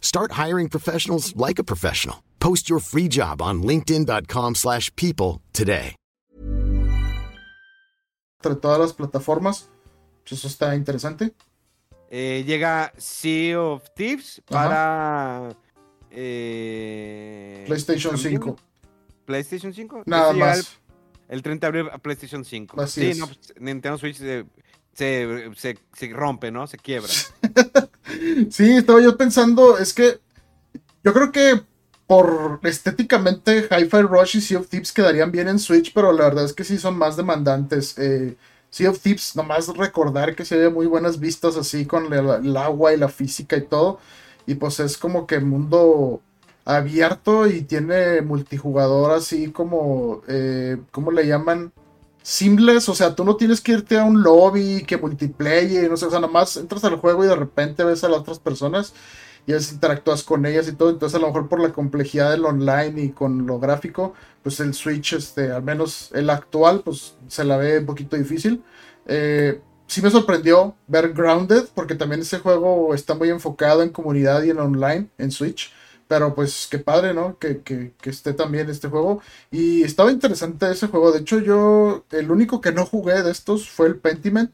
Start hiring professionals like a professional. Post your free job on linkedin.com/people today. entre todas las plataformas. Pues eso está interesante. Eh, llega Sea of Thieves para eh, PlayStation 5. PlayStation 5. Nada más. El, 30 de abril a PlayStation 5. sí, no, pues, Nintendo Switch se, se, rompe, ¿no? Se quiebra. sí, estaba yo pensando, es que yo creo que por estéticamente Hi-Fi Rush y Sea of Thieves quedarían bien en Switch, pero la verdad es que sí son más demandantes. Eh, sea of Thieves, nomás recordar que se ve muy buenas vistas así con el, agua y la física y todo. Y pues es como que mundo abierto y tiene multijugador así como, eh, ¿cómo le llaman? Simples, o sea, tú no tienes que irte a un lobby que multiplayer, no sé, o sea, nomás entras al juego y de repente ves a las otras personas y a interactúas con ellas y todo. Entonces, a lo mejor por la complejidad del online y con lo gráfico, pues el Switch, este, al menos el actual, pues se la ve un poquito difícil. Eh, sí me sorprendió ver Grounded, porque también ese juego está muy enfocado en comunidad y en online, en Switch. Pero pues qué padre, ¿no? Que, que, que, esté también este juego. Y estaba interesante ese juego. De hecho, yo, el único que no jugué de estos fue el Pentiment.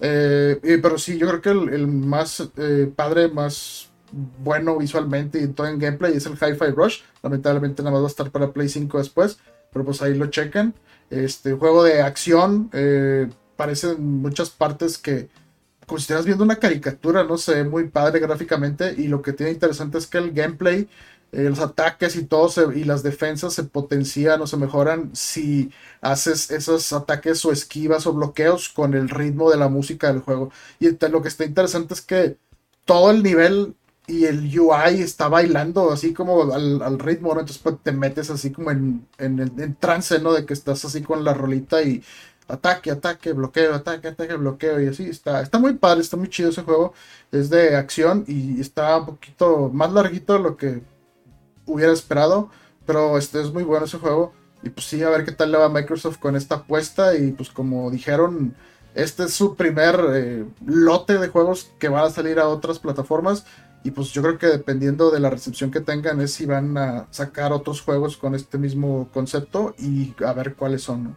Eh, pero sí, yo creo que el, más eh, padre, más bueno visualmente y todo en gameplay es el Hi-Fi Rush. Lamentablemente nada más va a estar para Play 5 después, pero pues ahí lo chequen. Este juego de acción eh, parece en muchas partes que como si estuvieras viendo una caricatura, no sé, muy padre gráficamente y lo que tiene interesante es que el gameplay eh, los ataques y todo y las defensas se potencian o se mejoran si haces esos ataques o esquivas o bloqueos con el ritmo de la música del juego. Y lo que está interesante es que todo el nivel y el UI está bailando así como al, ritmo, ¿no? Entonces pues, te metes así como en, en, trance, ¿no? De que estás así con la rolita y ataque, ataque, bloqueo, ataque, ataque, bloqueo y así. Está, está muy padre, está muy chido ese juego. Es de acción y está un poquito más larguito de lo que hubiera esperado, pero este es muy bueno ese juego. Y pues sí, a ver qué tal le va Microsoft con esta apuesta. Y pues como dijeron, este es su primer eh, lote de juegos que van a salir a otras plataformas. Y pues yo creo que dependiendo de la recepción que tengan es si van a sacar otros juegos con este mismo concepto y a ver cuáles son.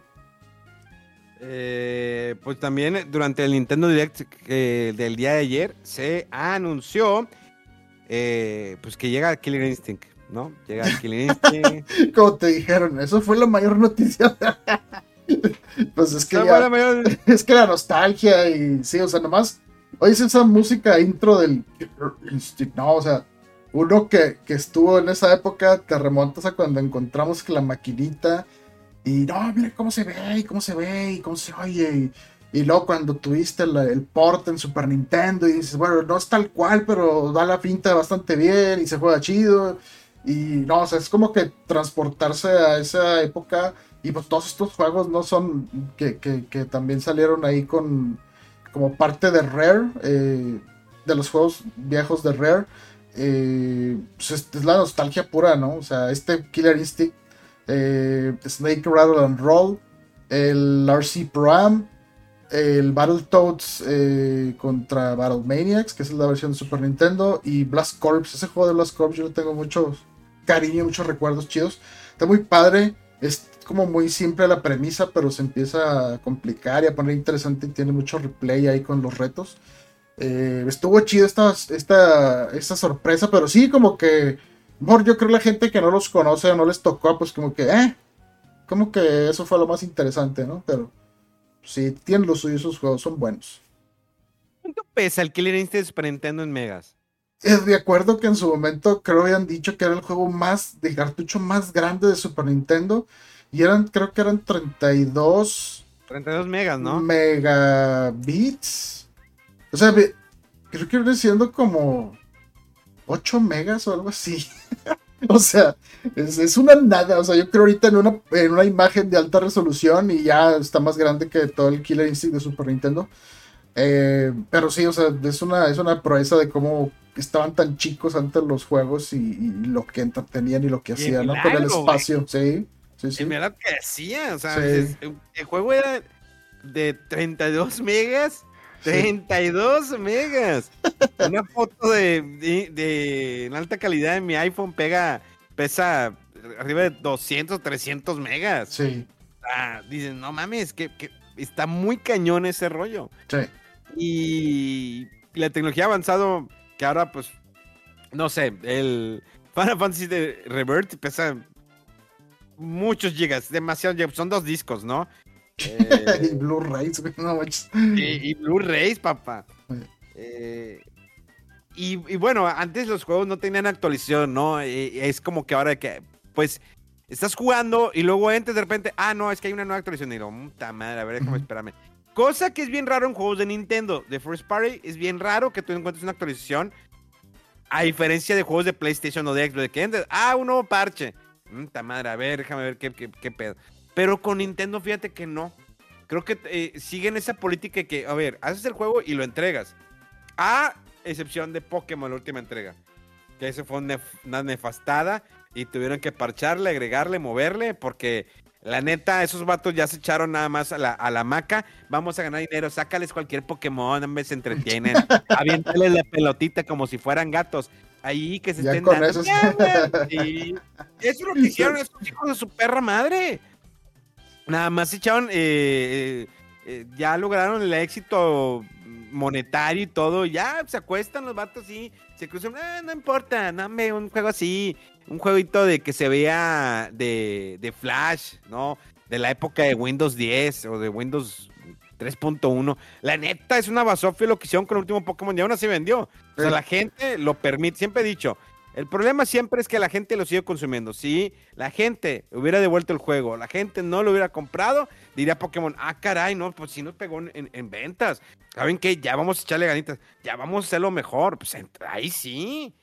Eh, pues también durante el Nintendo Direct eh, del día de ayer se anunció pues que llega Killer Instinct. ¿no? Llega el cliente. Como te dijeron, eso fue la mayor noticia. pues es que, es que la nostalgia y sí, o sea, nomás oyes esa música intro del. No, o sea, uno que, estuvo en esa época, te remontas a cuando encontramos la maquinita y no, mira cómo se ve y cómo se ve y cómo se oye. Y, luego cuando tuviste el, el, port en Super Nintendo y dices, bueno, no es tal cual, pero da la pinta bastante bien y se juega chido. Y no, o sea, es como que transportarse a esa época. Y pues todos estos juegos no son. que, que, también salieron ahí con. como parte de Rare. Eh, de los juegos viejos de Rare. Eh, pues es, la nostalgia pura, ¿no? O sea, este Killer Instinct. Eh, Snake Rattle and Roll. El RC Pro Am. El Battletoads eh, contra Battle Maniacs, que es la versión de Super Nintendo, y Blast Corps. Ese juego de Blast Corps yo lo tengo muchos cariño, muchos recuerdos chidos. Está muy padre. Es como muy simple la premisa, pero se empieza a complicar y a poner interesante y tiene mucho replay ahí con los retos. Eh, estuvo chido esta, esta, esta sorpresa, pero sí, como que. Mejor yo creo la gente que no los conoce o no les tocó, pues como que, eh, como que eso fue lo más interesante, ¿no? Pero sí, tienen los suyos, esos juegos son buenos. ¿Cuánto pesa el Killer Instinct Super Nintendo en megas? de acuerdo que en su momento creo que habían dicho que era el juego más de cartucho más grande de Super Nintendo. Y eran, creo que eran 32. 32 megas, ¿no? Megabits. O sea, creo que viene siendo como 8 megas o algo así. o sea, es, una nada. O sea, yo creo ahorita en una, en una imagen de alta resolución y ya está más grande que todo el Killer Instinct de Super Nintendo. Eh, pero sí, o sea, es una, es una proeza de cómo estaban tan chicos antes los juegos y, lo que entretenían y lo que hacían, ¿no? Con el espacio, sí. Sí, sí. que hacía, o sea, el, juego era de 32 megas. 32 megas. Una foto de, de, en alta calidad en mi iPhone pega, pesa arriba de 200, 300 megas. Sí. dicen, no mames, que, que, está muy cañón ese rollo. Sí. Y la tecnología ha avanzado que ahora, pues, no sé, el Final Fantasy de Revert pesa muchos gigas, demasiado, son dos discos, ¿no? Eh, y Blu-rays, no y, y Blu-rays, papá. Eh, y, bueno, antes los juegos no tenían actualización, ¿no? es como que ahora que, pues, estás jugando y luego entras de repente, ah, no, es que hay una nueva actualización. Y digo, puta madre, a ver, déjame, espérame. Cosa que es bien raro en juegos de Nintendo. De First Party es bien raro que tú encuentres una actualización. A diferencia de juegos de PlayStation o de Xbox, de que entres, ah, un nuevo parche. Puta madre, a ver, déjame ver qué, qué, pedo. Pero con Nintendo, fíjate que no. Creo que eh, siguen esa política de que, a ver, haces el juego y lo entregas. A excepción de Pokémon, la última entrega. Que ese fue una nefastada y tuvieron que parcharle, agregarle, moverle, porque la neta, esos vatos ya se echaron nada más a la, a la maca. Vamos a ganar dinero. Sácales cualquier Pokémon, hombre, se entretienen. Aviéntales la pelotita como si fueran gatos. Ahí que se estén dando. Eso, eso es lo que hicieron estos hijos de su perra madre. Nada más echaron. Eh, eh, eh, ya lograron el éxito monetario y todo. Ya se acuestan los vatos y se cruzan. no importa, dame un juego así un jueguito de que se vea de, de Flash, ¿no? De la época de Windows 10 o de Windows 3.1. La neta es una basofia lo que hicieron con el último Pokémon y aún así vendió. O sea, la gente lo permite. Siempre he dicho, El problema siempre es que la gente lo sigue consumiendo. Si la gente hubiera devuelto el juego, la gente no lo hubiera comprado, diría Pokémon, ah, caray, no, pues si no pegó en, ventas. ¿Saben qué? Ya vamos a echarle ganitas, ya vamos a hacerlo mejor. Pues ahí sí.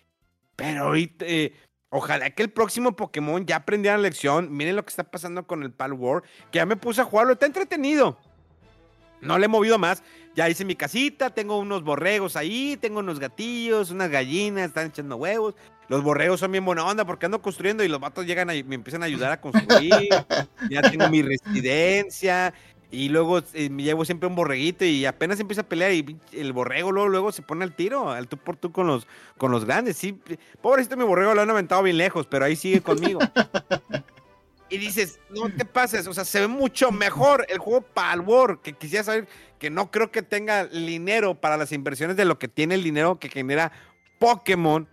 Pero ahorita, eh, ojalá que el próximo Pokémon ya aprendiera la lección. Miren lo que está pasando con el Pal War, que ya me puse a jugarlo, está entretenido. No le he movido más. Ya hice mi casita, tengo unos borregos ahí, tengo unos gatillos, unas gallinas, están echando huevos. Los borregos son bien buena onda porque ando construyendo y los vatos llegan y me empiezan a ayudar a construir. ya tengo mi residencia. Y luego eh, me llevo siempre un borreguito y apenas empieza a pelear y el borrego luego, luego se pone al tiro, al tú por tú con los, con los grandes. Sí, pobrecito mi borrego lo han aventado bien lejos, pero ahí sigue conmigo. y dices, no te pases, o sea, se ve mucho mejor el juego Palwar, que quisiera saber que no creo que tenga dinero para las inversiones de lo que tiene el dinero que genera Pokémon.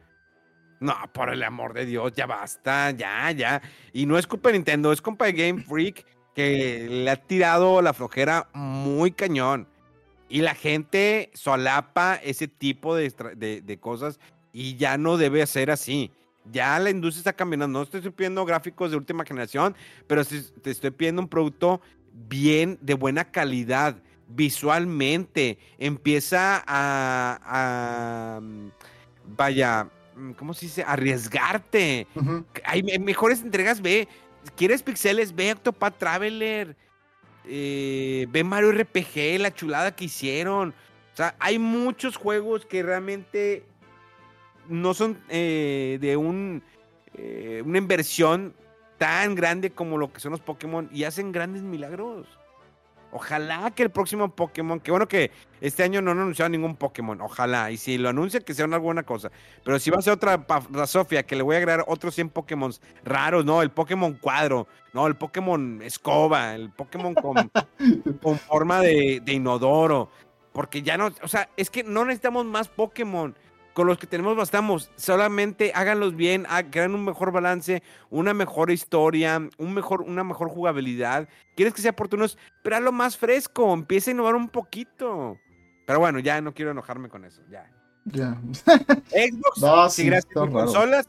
No, por el amor de Dios, ya basta, ya, ya. Y no es culpa de Nintendo, es culpa de Game Freak que le ha tirado la flojera muy cañón. Y la gente solapa ese tipo de, de cosas y ya no debe ser así ya la industria está cambiando. No estoy pidiendo gráficos de última generación, pero te estoy pidiendo un producto bien, de buena calidad, visualmente. Empieza a, vaya, ¿cómo se dice? Arriesgarte. Hay mejores entregas, ve. ¿Quieres pixeles? Ve Octopath Traveler. Eh, ve Mario RPG, la chulada que hicieron. O sea, hay muchos juegos que realmente no son eh, de un, eh, una inversión tan grande como lo que son los Pokémon y hacen grandes milagros. Ojalá que el próximo Pokémon, que bueno que este año no han anunciado ningún Pokémon, ojalá, y si lo anuncian que sea una buena cosa, pero si va a ser otra para Sofía, que le voy a agregar otros 100 Pokémon raros, ¿no? El Pokémon cuadro, ¿no? El Pokémon escoba, el Pokémon con, con forma de, de inodoro, porque ya no, o sea, es que no necesitamos más Pokémon con los que tenemos bastamos. Solamente háganlos bien, crean un mejor balance, una mejor historia, un mejor, una mejor jugabilidad. ¿Quieres que sea oportuno? Pero hazlo más fresco, empieza a innovar un poquito. Pero bueno, ya no quiero enojarme con eso, ya. Ya. Xbox no, sigue siendo consolas.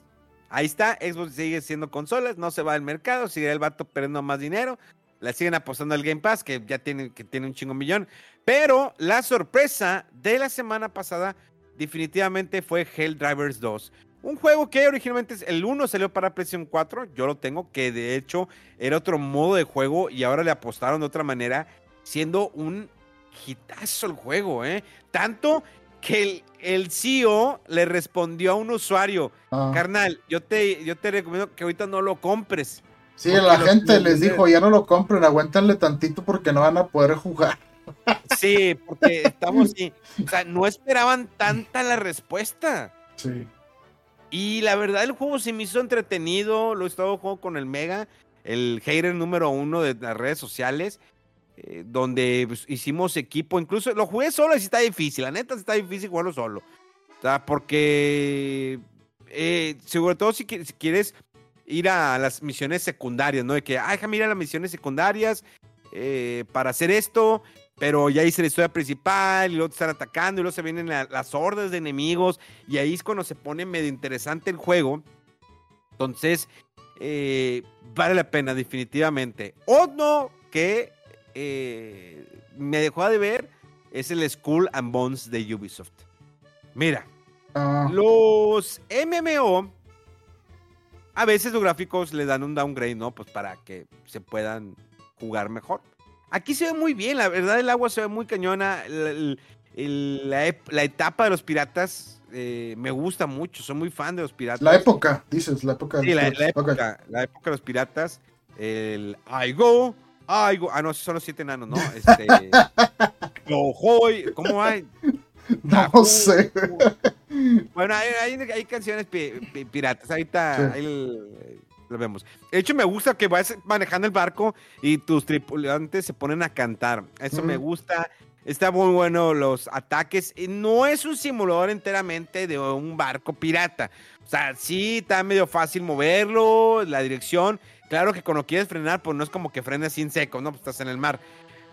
Ahí está, Xbox sigue siendo consolas, no se va al mercado, sigue el vato perdiendo más dinero. La siguen apostando al Game Pass, que ya tiene, que tiene un chingo millón. Pero la sorpresa de la semana pasada definitivamente fue Helldivers 2. Un juego que originalmente el 1 salió para PlayStation 4, yo lo tengo, que de hecho era otro modo de juego y ahora le apostaron de otra manera, siendo un hitazo el juego, ¿eh? Tanto que el, el CEO le respondió a un usuario, ah. carnal, yo te, yo te recomiendo que ahorita no lo compres. Sí, la gente les dijo, ya no lo compren, aguántenle tantito porque no van a poder jugar. Sí, porque estamos. o sea, no esperaban tanta la respuesta. Sí. Y la verdad, el juego se me hizo entretenido. Lo he estado jugando con el Mega, el hater número uno de las redes sociales. Eh, donde pues, hicimos equipo, incluso lo jugué solo y sí está difícil, la neta está difícil jugarlo solo. O sea, porque eh, sobre todo si, quieres ir a las misiones secundarias, ¿no? De que, ay, déjame ir a las misiones secundarias eh, para hacer esto, pero ya hice la historia principal y luego te están atacando y luego se vienen las hordas de enemigos y ahí es cuando se pone medio interesante el juego. Entonces, eh, vale la pena definitivamente. Otro que eh, me dejó de ver es el Skull and Bones de Ubisoft. Mira, ah. los MMO a veces los gráficos le dan un downgrade, ¿no? Pues para que se puedan jugar mejor. Aquí se ve muy bien, la verdad el agua se ve muy cañona. la, etapa de los piratas eh, me gusta mucho, soy muy fan de los piratas. La época, dices, la época. Sí, la, época, la época de los piratas. El I go, I go. Ah, no, son los siete enanos, ¿no? Este. ¿cómo hay? No sé. Bueno, hay, hay, canciones piratas. Ahorita lo vemos. De hecho, me gusta que vas manejando el barco y tus tripulantes se ponen a cantar. Eso me gusta. Está muy bueno los ataques. No es un simulador enteramente de un barco pirata. O sea, sí está medio fácil moverlo, la dirección. Claro que cuando quieres frenar, pues no es como que frenes sin seco, ¿no? Pues estás en el mar.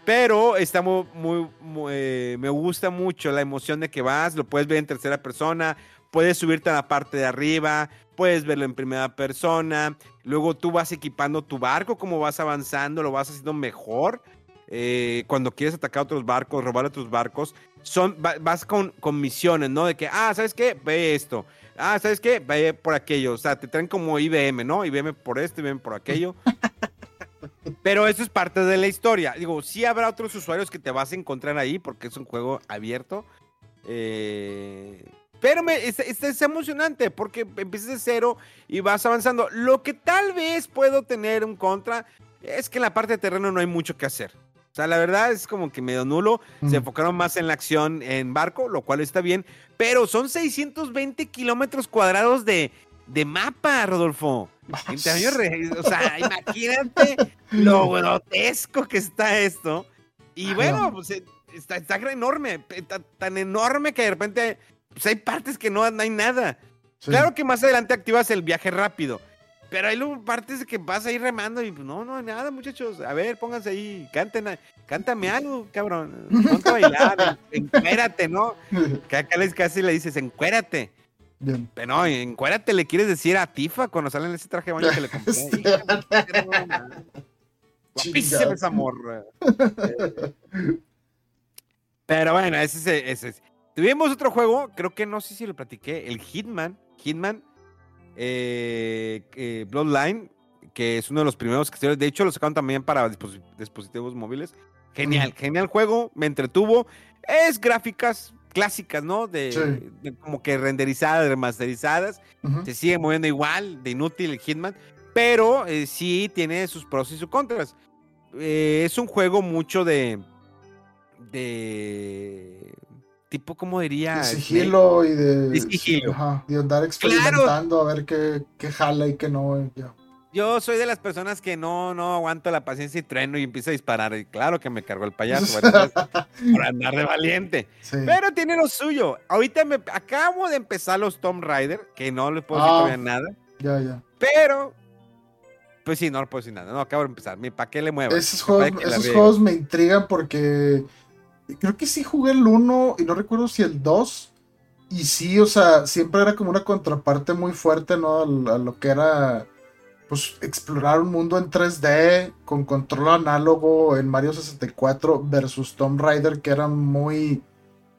Pero está muy, muy, eh, me gusta mucho la emoción de que vas, lo puedes ver en tercera persona, puedes subirte a la parte de arriba, puedes verlo en primera persona, luego tú vas equipando tu barco, como vas avanzando, lo vas haciendo mejor. Eh, cuando quieres atacar a otros barcos, robar a otros barcos, son, vas con, con misiones, ¿no? De que, ah, ¿sabes qué? Ve esto. Ah, ¿sabes qué? Ve por aquello. O sea, te traen como IBM, ¿no? IBM por esto, IBM por aquello. Pero eso es parte de la historia. Digo, sí habrá otros usuarios que te vas a encontrar ahí porque es un juego abierto. Eh, pero me, es, es, emocionante porque empiezas de cero y vas avanzando. Lo que tal vez puedo tener un contra es que en la parte de terreno no hay mucho que hacer. O sea, la verdad es como que medio nulo. Se enfocaron más en la acción en barco, lo cual está bien. Pero son 620 kilómetros cuadrados de, de mapa, Rodolfo. o sea, imagínate lo grotesco que está esto. Y bueno, pues eh, está, está enorme, tan enorme que de repente pues, hay partes que no, hay nada. Claro que más adelante activas el viaje rápido. Pero hay partes que vas ahí remando y pues, no, no, nada, muchachos. A ver, pónganse ahí, canten, cántame algo, cabrón. Ponte a bailar, encuérate, ¿no? Que acá les casi le dices, encuérate. Bien. Pero no, encuérate le quieres decir a Tifa cuando salen ese traje de baño que le compré. Guapísima esa morra. Pero bueno, ese es, ese Tuvimos otro juego, creo que no sé si lo platiqué, el Hitman. Hitman eh, eh, Bloodline, que es uno de los primeros que de hecho lo sacaron también para dispositivos móviles. Genial, genial juego, me entretuvo. Es gráficas clásicas, ¿no? De, como que renderizadas, remasterizadas. Se sigue moviendo igual, de inútil el Hitman, pero eh, sí tiene sus pros y sus contras. es un juego mucho de de tipo, ¿cómo diría? De sigilo y de, sigilo. de andar experimentando a ver qué, qué, jala y qué no. Yo soy de las personas que no, no aguanto la paciencia y trueno y empiezo a disparar. Y claro que me cargó el payaso por andar de valiente. Pero tiene lo suyo. Ahorita me acabo de empezar los Tomb Raider, que no le puedo decir ah, todavía nada. Ya, ya. Pero pues sí, no le puedo decir nada. No, acabo de empezar. ¿Para qué le muevo? Esos, juegos, esos juegos, me intrigan porque creo que sí jugué el 1 y no recuerdo si el 2. Y sí, o sea, siempre era como una contraparte muy fuerte, ¿no? A, lo que era, pues, explorar un mundo en 3D con control análogo en Mario 64 versus Tomb Raider, que era muy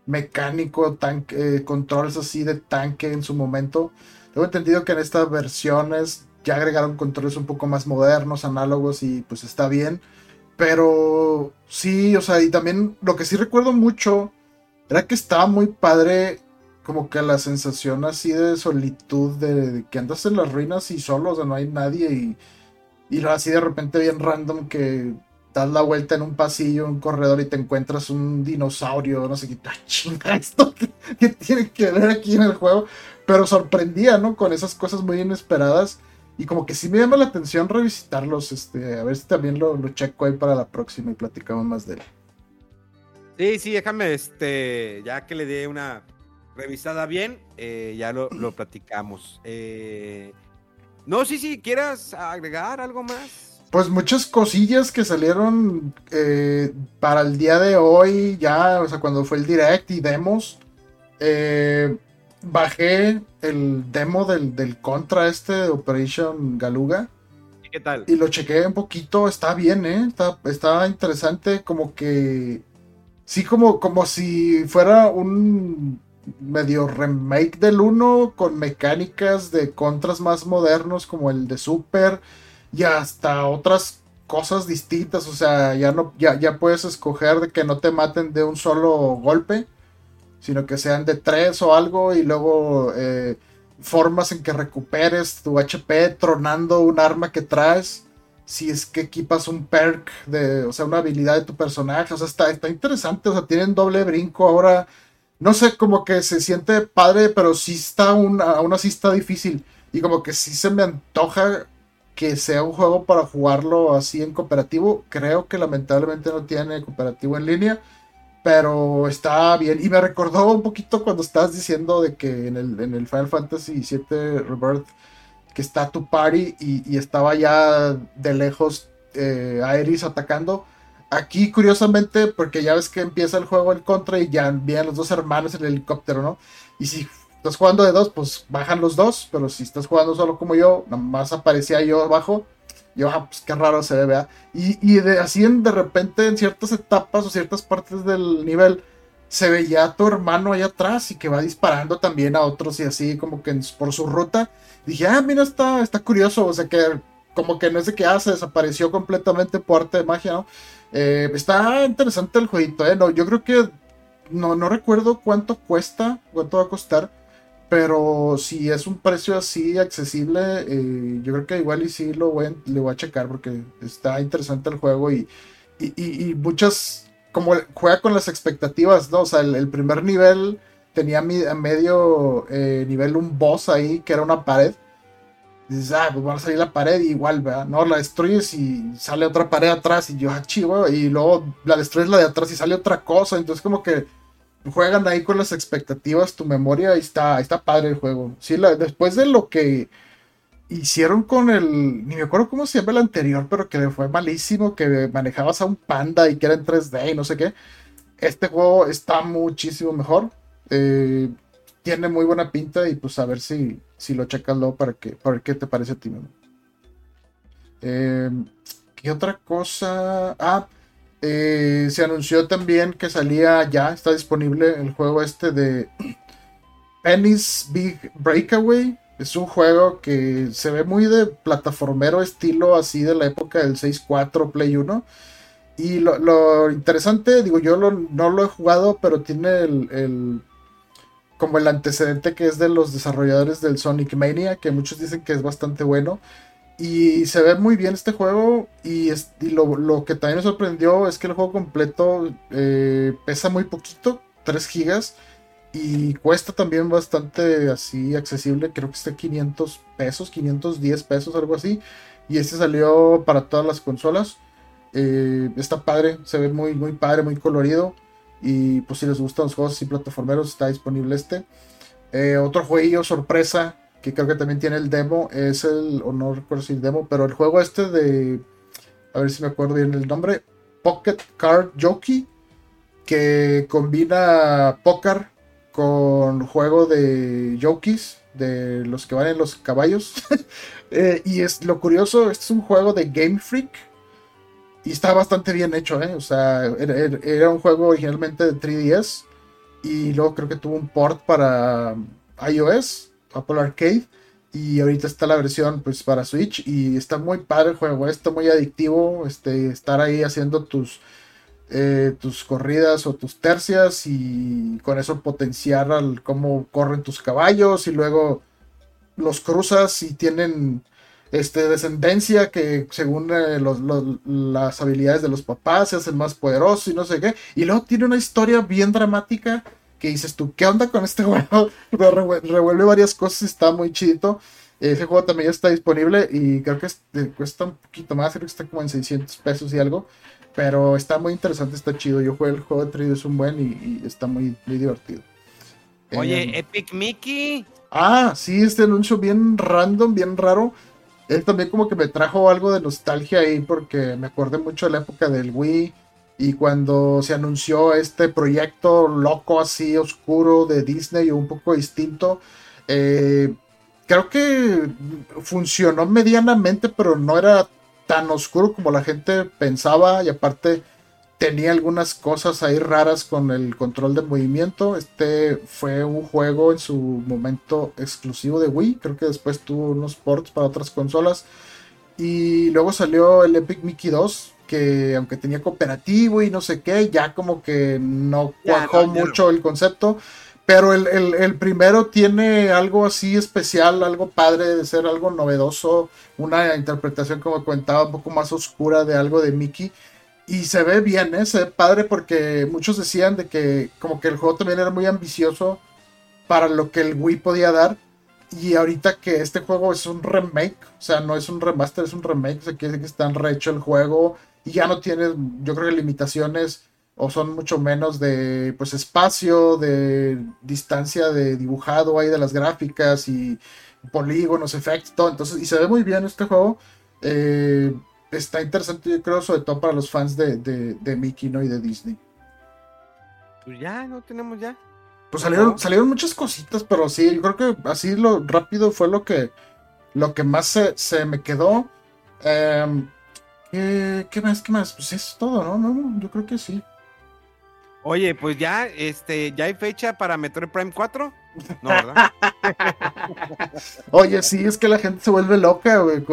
mecánico, tanque, eh, controles así de tanque en su momento. Tengo entendido que en estas versiones ya agregaron controles un poco más modernos, análogos y pues está bien. Pero sí, o sea, y también lo que sí recuerdo mucho era que estaba muy padre como que la sensación así de solitud, de, que andas en las ruinas y solo, o sea, no hay nadie y, y así de repente bien random que das la vuelta en un pasillo, un corredor y te encuentras un dinosaurio, no sé qué, ah, chinga esto, ¿qué, tiene que ver aquí en el juego? Pero sorprendía, ¿no? Con esas cosas muy inesperadas. Y como que sí me llama la atención revisitarlos, este, a ver si también lo, lo checo ahí para la próxima y platicamos más de él. Sí, sí, déjame, este, ya que le dé una revisada bien, eh, ya lo, lo platicamos. Eh, no sé si quieras agregar algo más. Pues muchas cosillas que salieron eh, para el día de hoy, ya, o sea, cuando fue el direct y demos. Eh, bajé el demo del, contra este de Operation Galuga. ¿Y qué tal? Y lo chequé un poquito, está bien, ¿eh? Está, interesante, como que... Sí, como, como si fuera un medio remake del 1 con mecánicas de contras más modernos como el de Super y hasta otras cosas distintas, o sea, ya no ya, ya puedes escoger de que no te maten de un solo golpe sino que sean de tres o algo y luego eh, formas en que recuperes tu HP tronando un arma que traes. Si es que equipas un perk de, o sea, una habilidad de tu personaje, o sea, está, está interesante, o sea, tienen doble brinco ahora. No sé, como que se siente padre, pero sí está, una, aún así está difícil. Y como que sí se me antoja que sea un juego para jugarlo así en cooperativo. Creo que lamentablemente no tiene cooperativo en línea pero está bien. Y me recordó un poquito cuando estabas diciendo de que en el, en el Final Fantasy VII Rebirth, que está tu party y, estaba ya de lejos eh, Aeris atacando. Aquí, curiosamente, porque ya ves que empieza el juego en contra y ya vienen los dos hermanos en el helicóptero, ¿no? Y si estás jugando de dos, pues bajan los dos, pero si estás jugando solo como yo, nada más aparecía yo abajo, yo, ah, pues qué raro se ve, ¿verdad? Y, y de, así en, de repente en ciertas etapas o ciertas partes del nivel, se veía tu hermano allá atrás y que va disparando también a otros y así como que por su ruta. Dije, ah, mira, está, está curioso, o sea que como que no es de que ah, desapareció completamente por arte de magia, ¿no? Eh, está interesante el jueguito, ¿eh? No, yo creo que no, no recuerdo cuánto cuesta, cuánto va a costar, pero si es un precio así accesible, eh, yo creo que igual y sí lo voy le voy a checar porque está interesante el juego y, y, muchas, como juega con las expectativas, ¿no? O sea, el, primer nivel tenía a medio eh, nivel un boss ahí que era una pared dices, ah, pues va a salir la pared y igual, ¿verdad? No, la destruyes y sale otra pared atrás y yo, ah, chivo, y luego la destruyes la de atrás y sale otra cosa, entonces como que juegan ahí con las expectativas, tu memoria, y está, está padre el juego. Sí, después de lo que hicieron con el, ni me acuerdo cómo se llama el anterior, pero que fue malísimo, que manejabas a un panda y que era en 3D y no sé qué, este juego está muchísimo mejor. Eh, tiene muy buena pinta y pues a ver si, si lo checas luego para, que, para qué te parece a ti. Eh, ¿Qué otra cosa? Ah, eh, se anunció también que salía ya, está disponible el juego este de Penny's Big Breakaway. Es un juego que se ve muy de plataformero estilo así de la época del 6.4 Play 1. Y lo, interesante, digo, yo no lo he jugado, pero tiene el como el antecedente que es de los desarrolladores del Sonic Mania, que muchos dicen que es bastante bueno. Y se ve muy bien este juego. Y, lo, que también me sorprendió es que el juego completo eh, pesa muy poquito, 3 gigas. Y cuesta también bastante así accesible. Creo que está 500 pesos, 510 pesos, algo así. Y este salió para todas las consolas. Eh, está padre, se ve muy, muy padre, muy colorido. Y pues si les gustan los juegos así plataformeros, está disponible este. Eh, otro jueguillo sorpresa que creo que también tiene el demo es el, o no recuerdo si el demo, pero el juego este de, a ver si me acuerdo bien el nombre, Pocket Card Jockey, que combina póker con juego de jockeys, de los que van en los caballos. Eh, y es lo curioso, este es un juego de Game Freak y está bastante bien hecho, ¿eh? O sea, era, un juego originalmente de 3DS. Y luego creo que tuvo un port para iOS, Apple Arcade. Y ahorita está la versión pues para Switch. Y está muy padre el juego, ¿eh? está muy adictivo. Este, estar ahí haciendo tus, eh, tus corridas o tus tercias. Y con eso potenciar al, cómo corren tus caballos. Y luego los cruzas y tienen este, descendencia que según eh, las habilidades de los papás se hacen más poderosos y no sé qué. Y luego tiene una historia bien dramática que dices tú, ¿qué onda con este juego? Revuelve varias cosas, está muy chido. Ese juego también ya está disponible y creo que este, cuesta un poquito más, creo que está como en 600 pesos y algo. Pero está muy interesante, está chido. Yo jugué el juego de 3 es un buen y, está muy, muy divertido. Oye, em, Epic Mickey. Ah, sí, este anuncio bien random, bien raro él también como que me trajo algo de nostalgia ahí porque me acordé mucho de la época del Wii y cuando se anunció este proyecto loco así oscuro de Disney un poco distinto eh, creo que funcionó medianamente pero no era tan oscuro como la gente pensaba y aparte tenía algunas cosas ahí raras con el control de movimiento. Este fue un juego en su momento exclusivo de Wii. Creo que después tuvo unos ports para otras consolas. Y luego salió el Epic Mickey 2, que aunque tenía cooperativo y no sé qué, ya como que no cuajó mucho el concepto. Pero el, el, primero tiene algo así especial, algo padre de ser algo novedoso, una interpretación como contaba un poco más oscura de algo de Mickey. Y se ve bien, ¿eh? se ve padre porque muchos decían de que como que el juego también era muy ambicioso para lo que el Wii podía dar. Y ahorita que este juego es un remake, o sea, no es un remaster, es un remake, o sea, quiere decir que están rehecho el juego y ya no tiene, yo creo que limitaciones o son mucho menos de pues espacio, de distancia de dibujado ahí de las gráficas y polígonos, efectos, todo. Entonces, y se ve muy bien este juego. Eh, está interesante, yo creo, sobre todo para los fans de, de, Mickey ¿no? y de Disney. Pues ya, no tenemos ya. Pues salieron, salieron muchas cositas, pero sí, yo creo que así lo rápido fue lo que, lo que más se, me quedó. Em, ¿qué, más? ¿Qué más? Pues es todo, ¿no? ¿no? Yo creo que sí. Oye, pues ya, este, ¿ya hay fecha para Metroid Prime 4? No, ¿verdad? Oye, sí, es que la gente se vuelve loca, güey.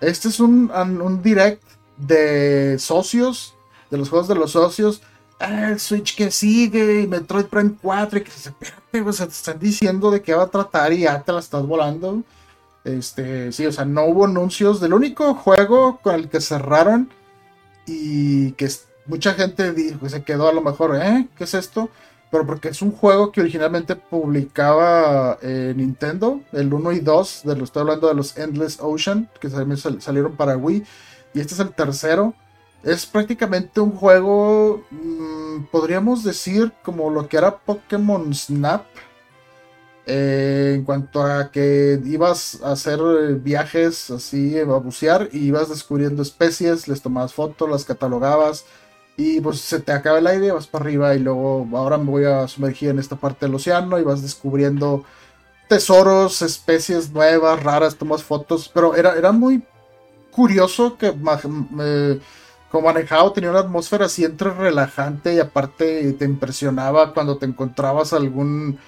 Este es un, un direct de socios, de los juegos de los socios. Ah, el Switch que sigue, y Metroid Prime 4, y que se espérate, pues, te están diciendo de qué va a tratar y ya te la estás volando. Este, sí, o sea, no hubo anuncios del único juego con el que cerraron y que mucha gente dijo, se quedó a lo mejor, ¿eh? ¿Qué es esto? Pero porque es un juego que originalmente publicaba eh, Nintendo, el 1 y 2, de lo estoy hablando de los Endless Ocean, que salieron para Wii, y este es el tercero. Es prácticamente un juego, mm, podríamos decir, como lo que era Pokémon Snap, eh, en cuanto a que ibas a hacer viajes así, a bucear, y ibas descubriendo especies, les tomabas fotos, las catalogabas, y pues se te acaba el aire, vas para arriba y luego ahora me voy a sumergir en esta parte del océano y vas descubriendo tesoros, especies nuevas, raras, tomas fotos, pero era, era muy curioso que como manejado tenía una atmósfera así entre relajante y aparte te impresionaba cuando te encontrabas algún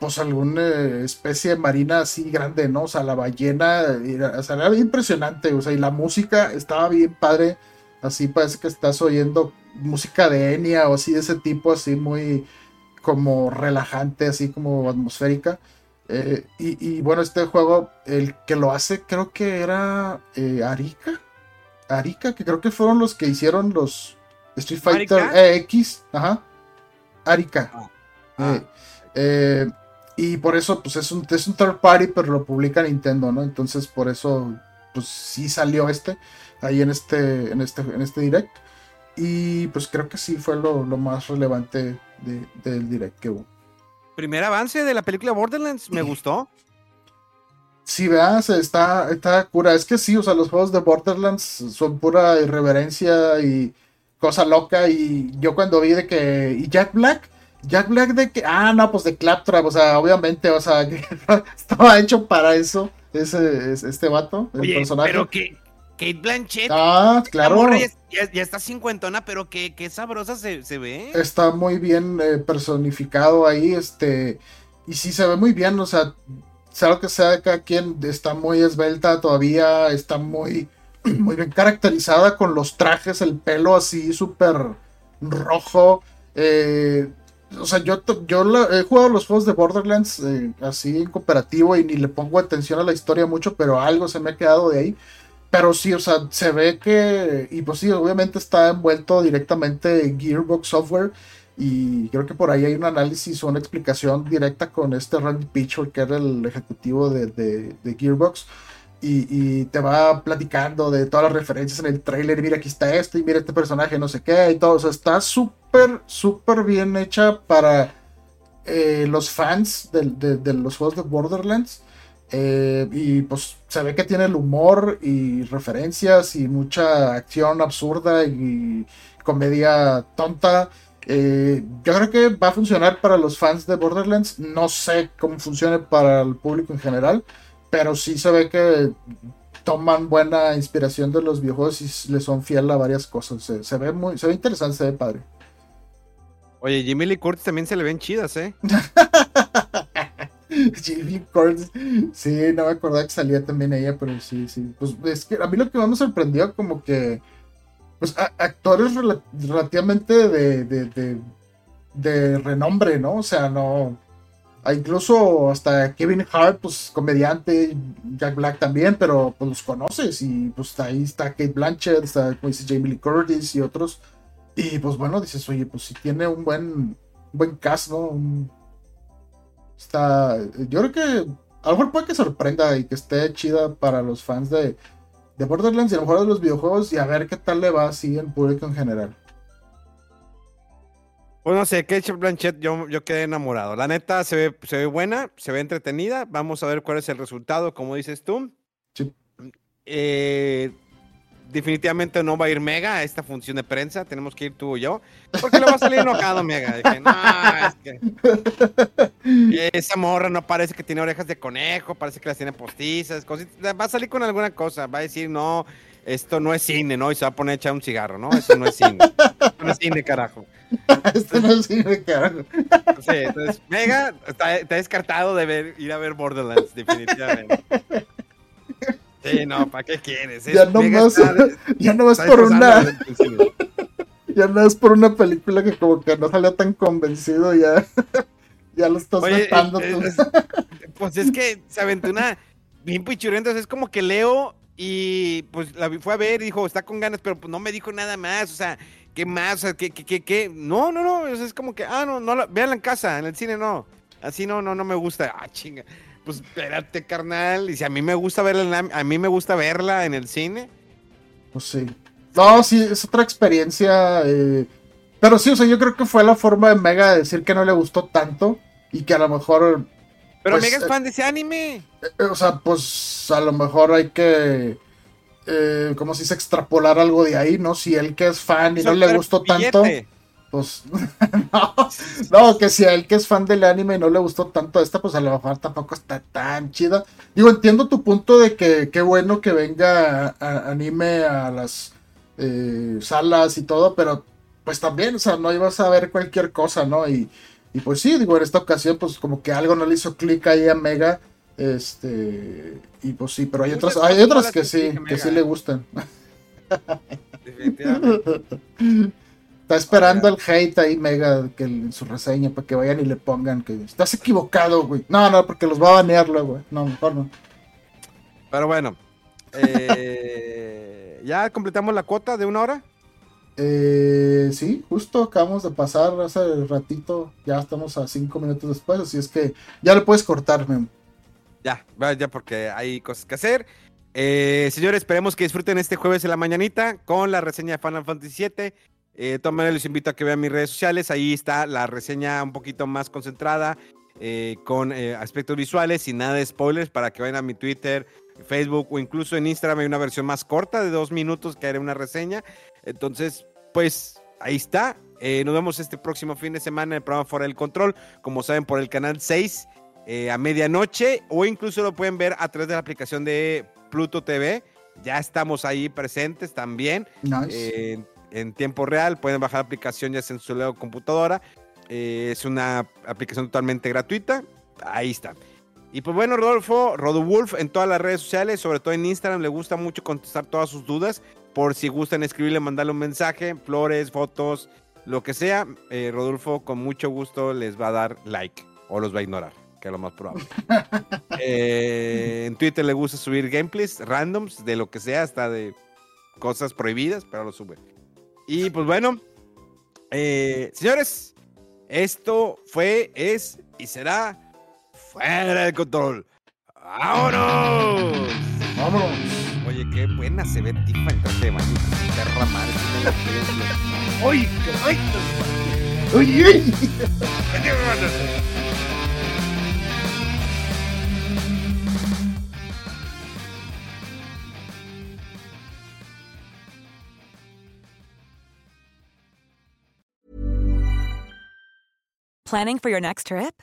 pues alguna especie marina así grande, ¿no? O sea, la ballena, era, o sea, era impresionante, o sea, y la música estaba bien padre, así parece que estás oyendo música de Enya o así de ese tipo, así muy como relajante, así como atmosférica. Eh, y, bueno, este juego, el que lo hace, creo que era eh, Arika. Arika, que creo que fueron los que hicieron los Street Fighter X. Ajá. Arika. Ah, eh, ah. Y por eso, pues es un, es un third party, pero lo publica Nintendo, ¿no? Entonces, por eso, pues sí salió este, ahí en este, en este, en este direct. Y pues creo que sí fue lo, más relevante del direct que hubo. Primer avance de la película Borderlands, me gustó. Sí, veas, está, está cura. Es que sí, o sea, los juegos de Borderlands son pura irreverencia y cosa loca. Y yo cuando vi de que. ¿Y Jack Black? Jack Black de que. Ah, no, pues de Claptrap, o sea, obviamente, o sea, estaba hecho para eso. Ese, este vato, el personaje. Pero que, Kate Blanchett. Ah, claro. Ya, está cincuentona, pero qué, qué sabrosa se, ve. Está muy bien eh, personificado ahí, este. Y sí se ve muy bien, o sea, sea lo que sea cada quien, está muy esbelta todavía, está muy, muy bien caracterizada con los trajes, el pelo así súper rojo. Eh, o sea, yo, yo he jugado los juegos de Borderlands eh, así en cooperativo y ni le pongo atención a la historia mucho, pero algo se me ha quedado de ahí. Pero sí, o sea, se ve que, y pues sí, obviamente está envuelto directamente en Gearbox Software. Y creo que por ahí hay un análisis o una explicación directa con este Randy Pitchford, que era el ejecutivo de, de, Gearbox. Y, te va platicando de todas las referencias en el trailer. Mira, aquí está esto, y mira este personaje, no sé qué, y todo. O sea, está súper, súper bien hecha para eh, los fans de, de, los juegos de Borderlands. Eh, y pues se ve que tiene el humor y referencias y mucha acción absurda y comedia tonta. Eh, yo creo que va a funcionar para los fans de Borderlands. No sé cómo funcione para el público en general, pero sí se ve que toman buena inspiración de los videojuegos y le son fiel a varias cosas. Se, ve muy, se ve interesante, se ve padre. Oye, Jimmy Lee Curtis también se le ven chidas, ¿eh? Jamie Curtis. Sí, no me acordaba que salía también ella, pero sí, sí. Pues es que a mí lo que más me sorprendió, como que. Pues actores relativamente de, de, de, renombre, ¿no? O sea, no. Incluso hasta Kevin Hart, pues comediante, Jack Black también, pero pues los conoces y pues ahí está Kate Blanchett, está como dice Jamie Lee Curtis y otros. Y pues bueno, dices, oye, pues si tiene un buen, buen cast, ¿no? Está. Yo creo que. A lo mejor puede que sorprenda y que esté chida para los fans de, de Borderlands y a lo mejor de los videojuegos y a ver qué tal le va así en público en general. Pues no sé, Kate Blanchett, yo, yo quedé enamorado. La neta se ve, se ve buena, se ve entretenida. Vamos a ver cuál es el resultado, como dices tú. Sí. Eh, definitivamente no va a ir Mega a esta función de prensa, tenemos que ir tú y yo, porque le va a salir enojado Mega. Dije, no, es que esa morra no parece que tiene orejas de conejo, parece que las tiene postizas, cositas. va a salir con alguna cosa, va a decir, no, esto no es cine, ¿no? Y se va a poner a echar un cigarro, ¿no? Eso no es cine. Esto no es cine, carajo. Esto no es cine, carajo. Sí, entonces, Mega está, está descartado de ver, ir a ver Borderlands, definitivamente. Sí, no, ¿para qué quieres? ya no más, ya no más por una. ya no es por una película que como que no salió tan convencido, ya, ya lo estás matando tú. pues es que se aventó una bien pichurenta, es como que Leo y pues la fue a ver y dijo, está con ganas, pero pues no me dijo nada más, o sea, ¿qué más? O sea, ¿qué, qué, qué, No, no, no, es como que, ah, no, no, la, véanla en casa, en el cine no. Así no, no, no me gusta. Ah, chinga pues espérate, carnal. Y si a mí me gusta verla, a mí me gusta verla en el cine. Pues sí. No, sí, es otra experiencia. Eh, pero sí, o sea, yo creo que fue la forma de Mega de decir que no le gustó tanto y que a lo mejor. Pero pues, Mega es eh, fan de ese anime. Eh, o sea, pues a lo mejor hay que. como si se extrapolar algo de ahí, ¿no? Si él que es fan y no le gustó tanto pues no, que si a él que es fan del anime y no le gustó tanto esta, pues a lo mejor tampoco está tan chida. Digo, entiendo tu punto de que qué bueno que venga anime a las eh, salas y todo, pero pues también, o sea, no ibas a ver cualquier cosa, ¿no? Y, y pues sí, digo, en esta ocasión, pues como que algo no le hizo clic ahí a Mega. Este, y pues sí, pero hay otras, hay otras que sí, que sí le gustan. Definitivamente. Está esperando el hate ahí, Mega, que en su reseña, para que vayan y le pongan que estás equivocado, güey. No, no, porque los va a banear luego, No, mejor no. Pero bueno, eh, ¿ya completamos la cuota de una hora? Eh, sí, justo acabamos de pasar hace ratito, ya estamos a cinco minutos después, así es que ya le puedes cortar, Memo. Ya, ya porque hay cosas que hacer. Eh, señores, esperemos que disfruten este jueves en la mañanita con la reseña de Final Fantasy VII. Eh, les invito a que vean mis redes sociales. Ahí está la reseña un poquito más concentrada, eh, con aspectos visuales y nada de spoilers para que vayan a mi Twitter, Facebook o incluso en Instagram hay una versión más corta de dos minutos que haré una reseña. Entonces, pues ahí está. nos vemos este próximo fin de semana en el programa Fuera del Control, como saben, por el canal 6 a medianoche o incluso lo pueden ver a través de la aplicación de Pluto TV. Ya estamos ahí presentes también. Nice en tiempo real. Pueden bajar la aplicación ya sea en su computadora. Eh, es una aplicación totalmente gratuita. Ahí está. Y pues bueno, Rodolfo, Rodowulf en todas las redes sociales, sobre todo en Instagram, le gusta mucho contestar todas sus dudas. Por si gustan escribirle, mandarle un mensaje, flores, fotos, lo que sea. Eh, Rodolfo con mucho gusto les va a dar like o los va a ignorar, que es lo más probable. Eh, en Twitter le gusta subir gameplays randoms de lo que sea, hasta de cosas prohibidas, pero lo sube. Y pues bueno, eh, señores, esto fue, es y será fuera de control. ¡Vámonos! ¡Vámonos! Oye, qué buena se ve Tifa en traje de baño. Perra madre. ¡Ay! ¡Uy! ¡Uy! Planning for your next trip?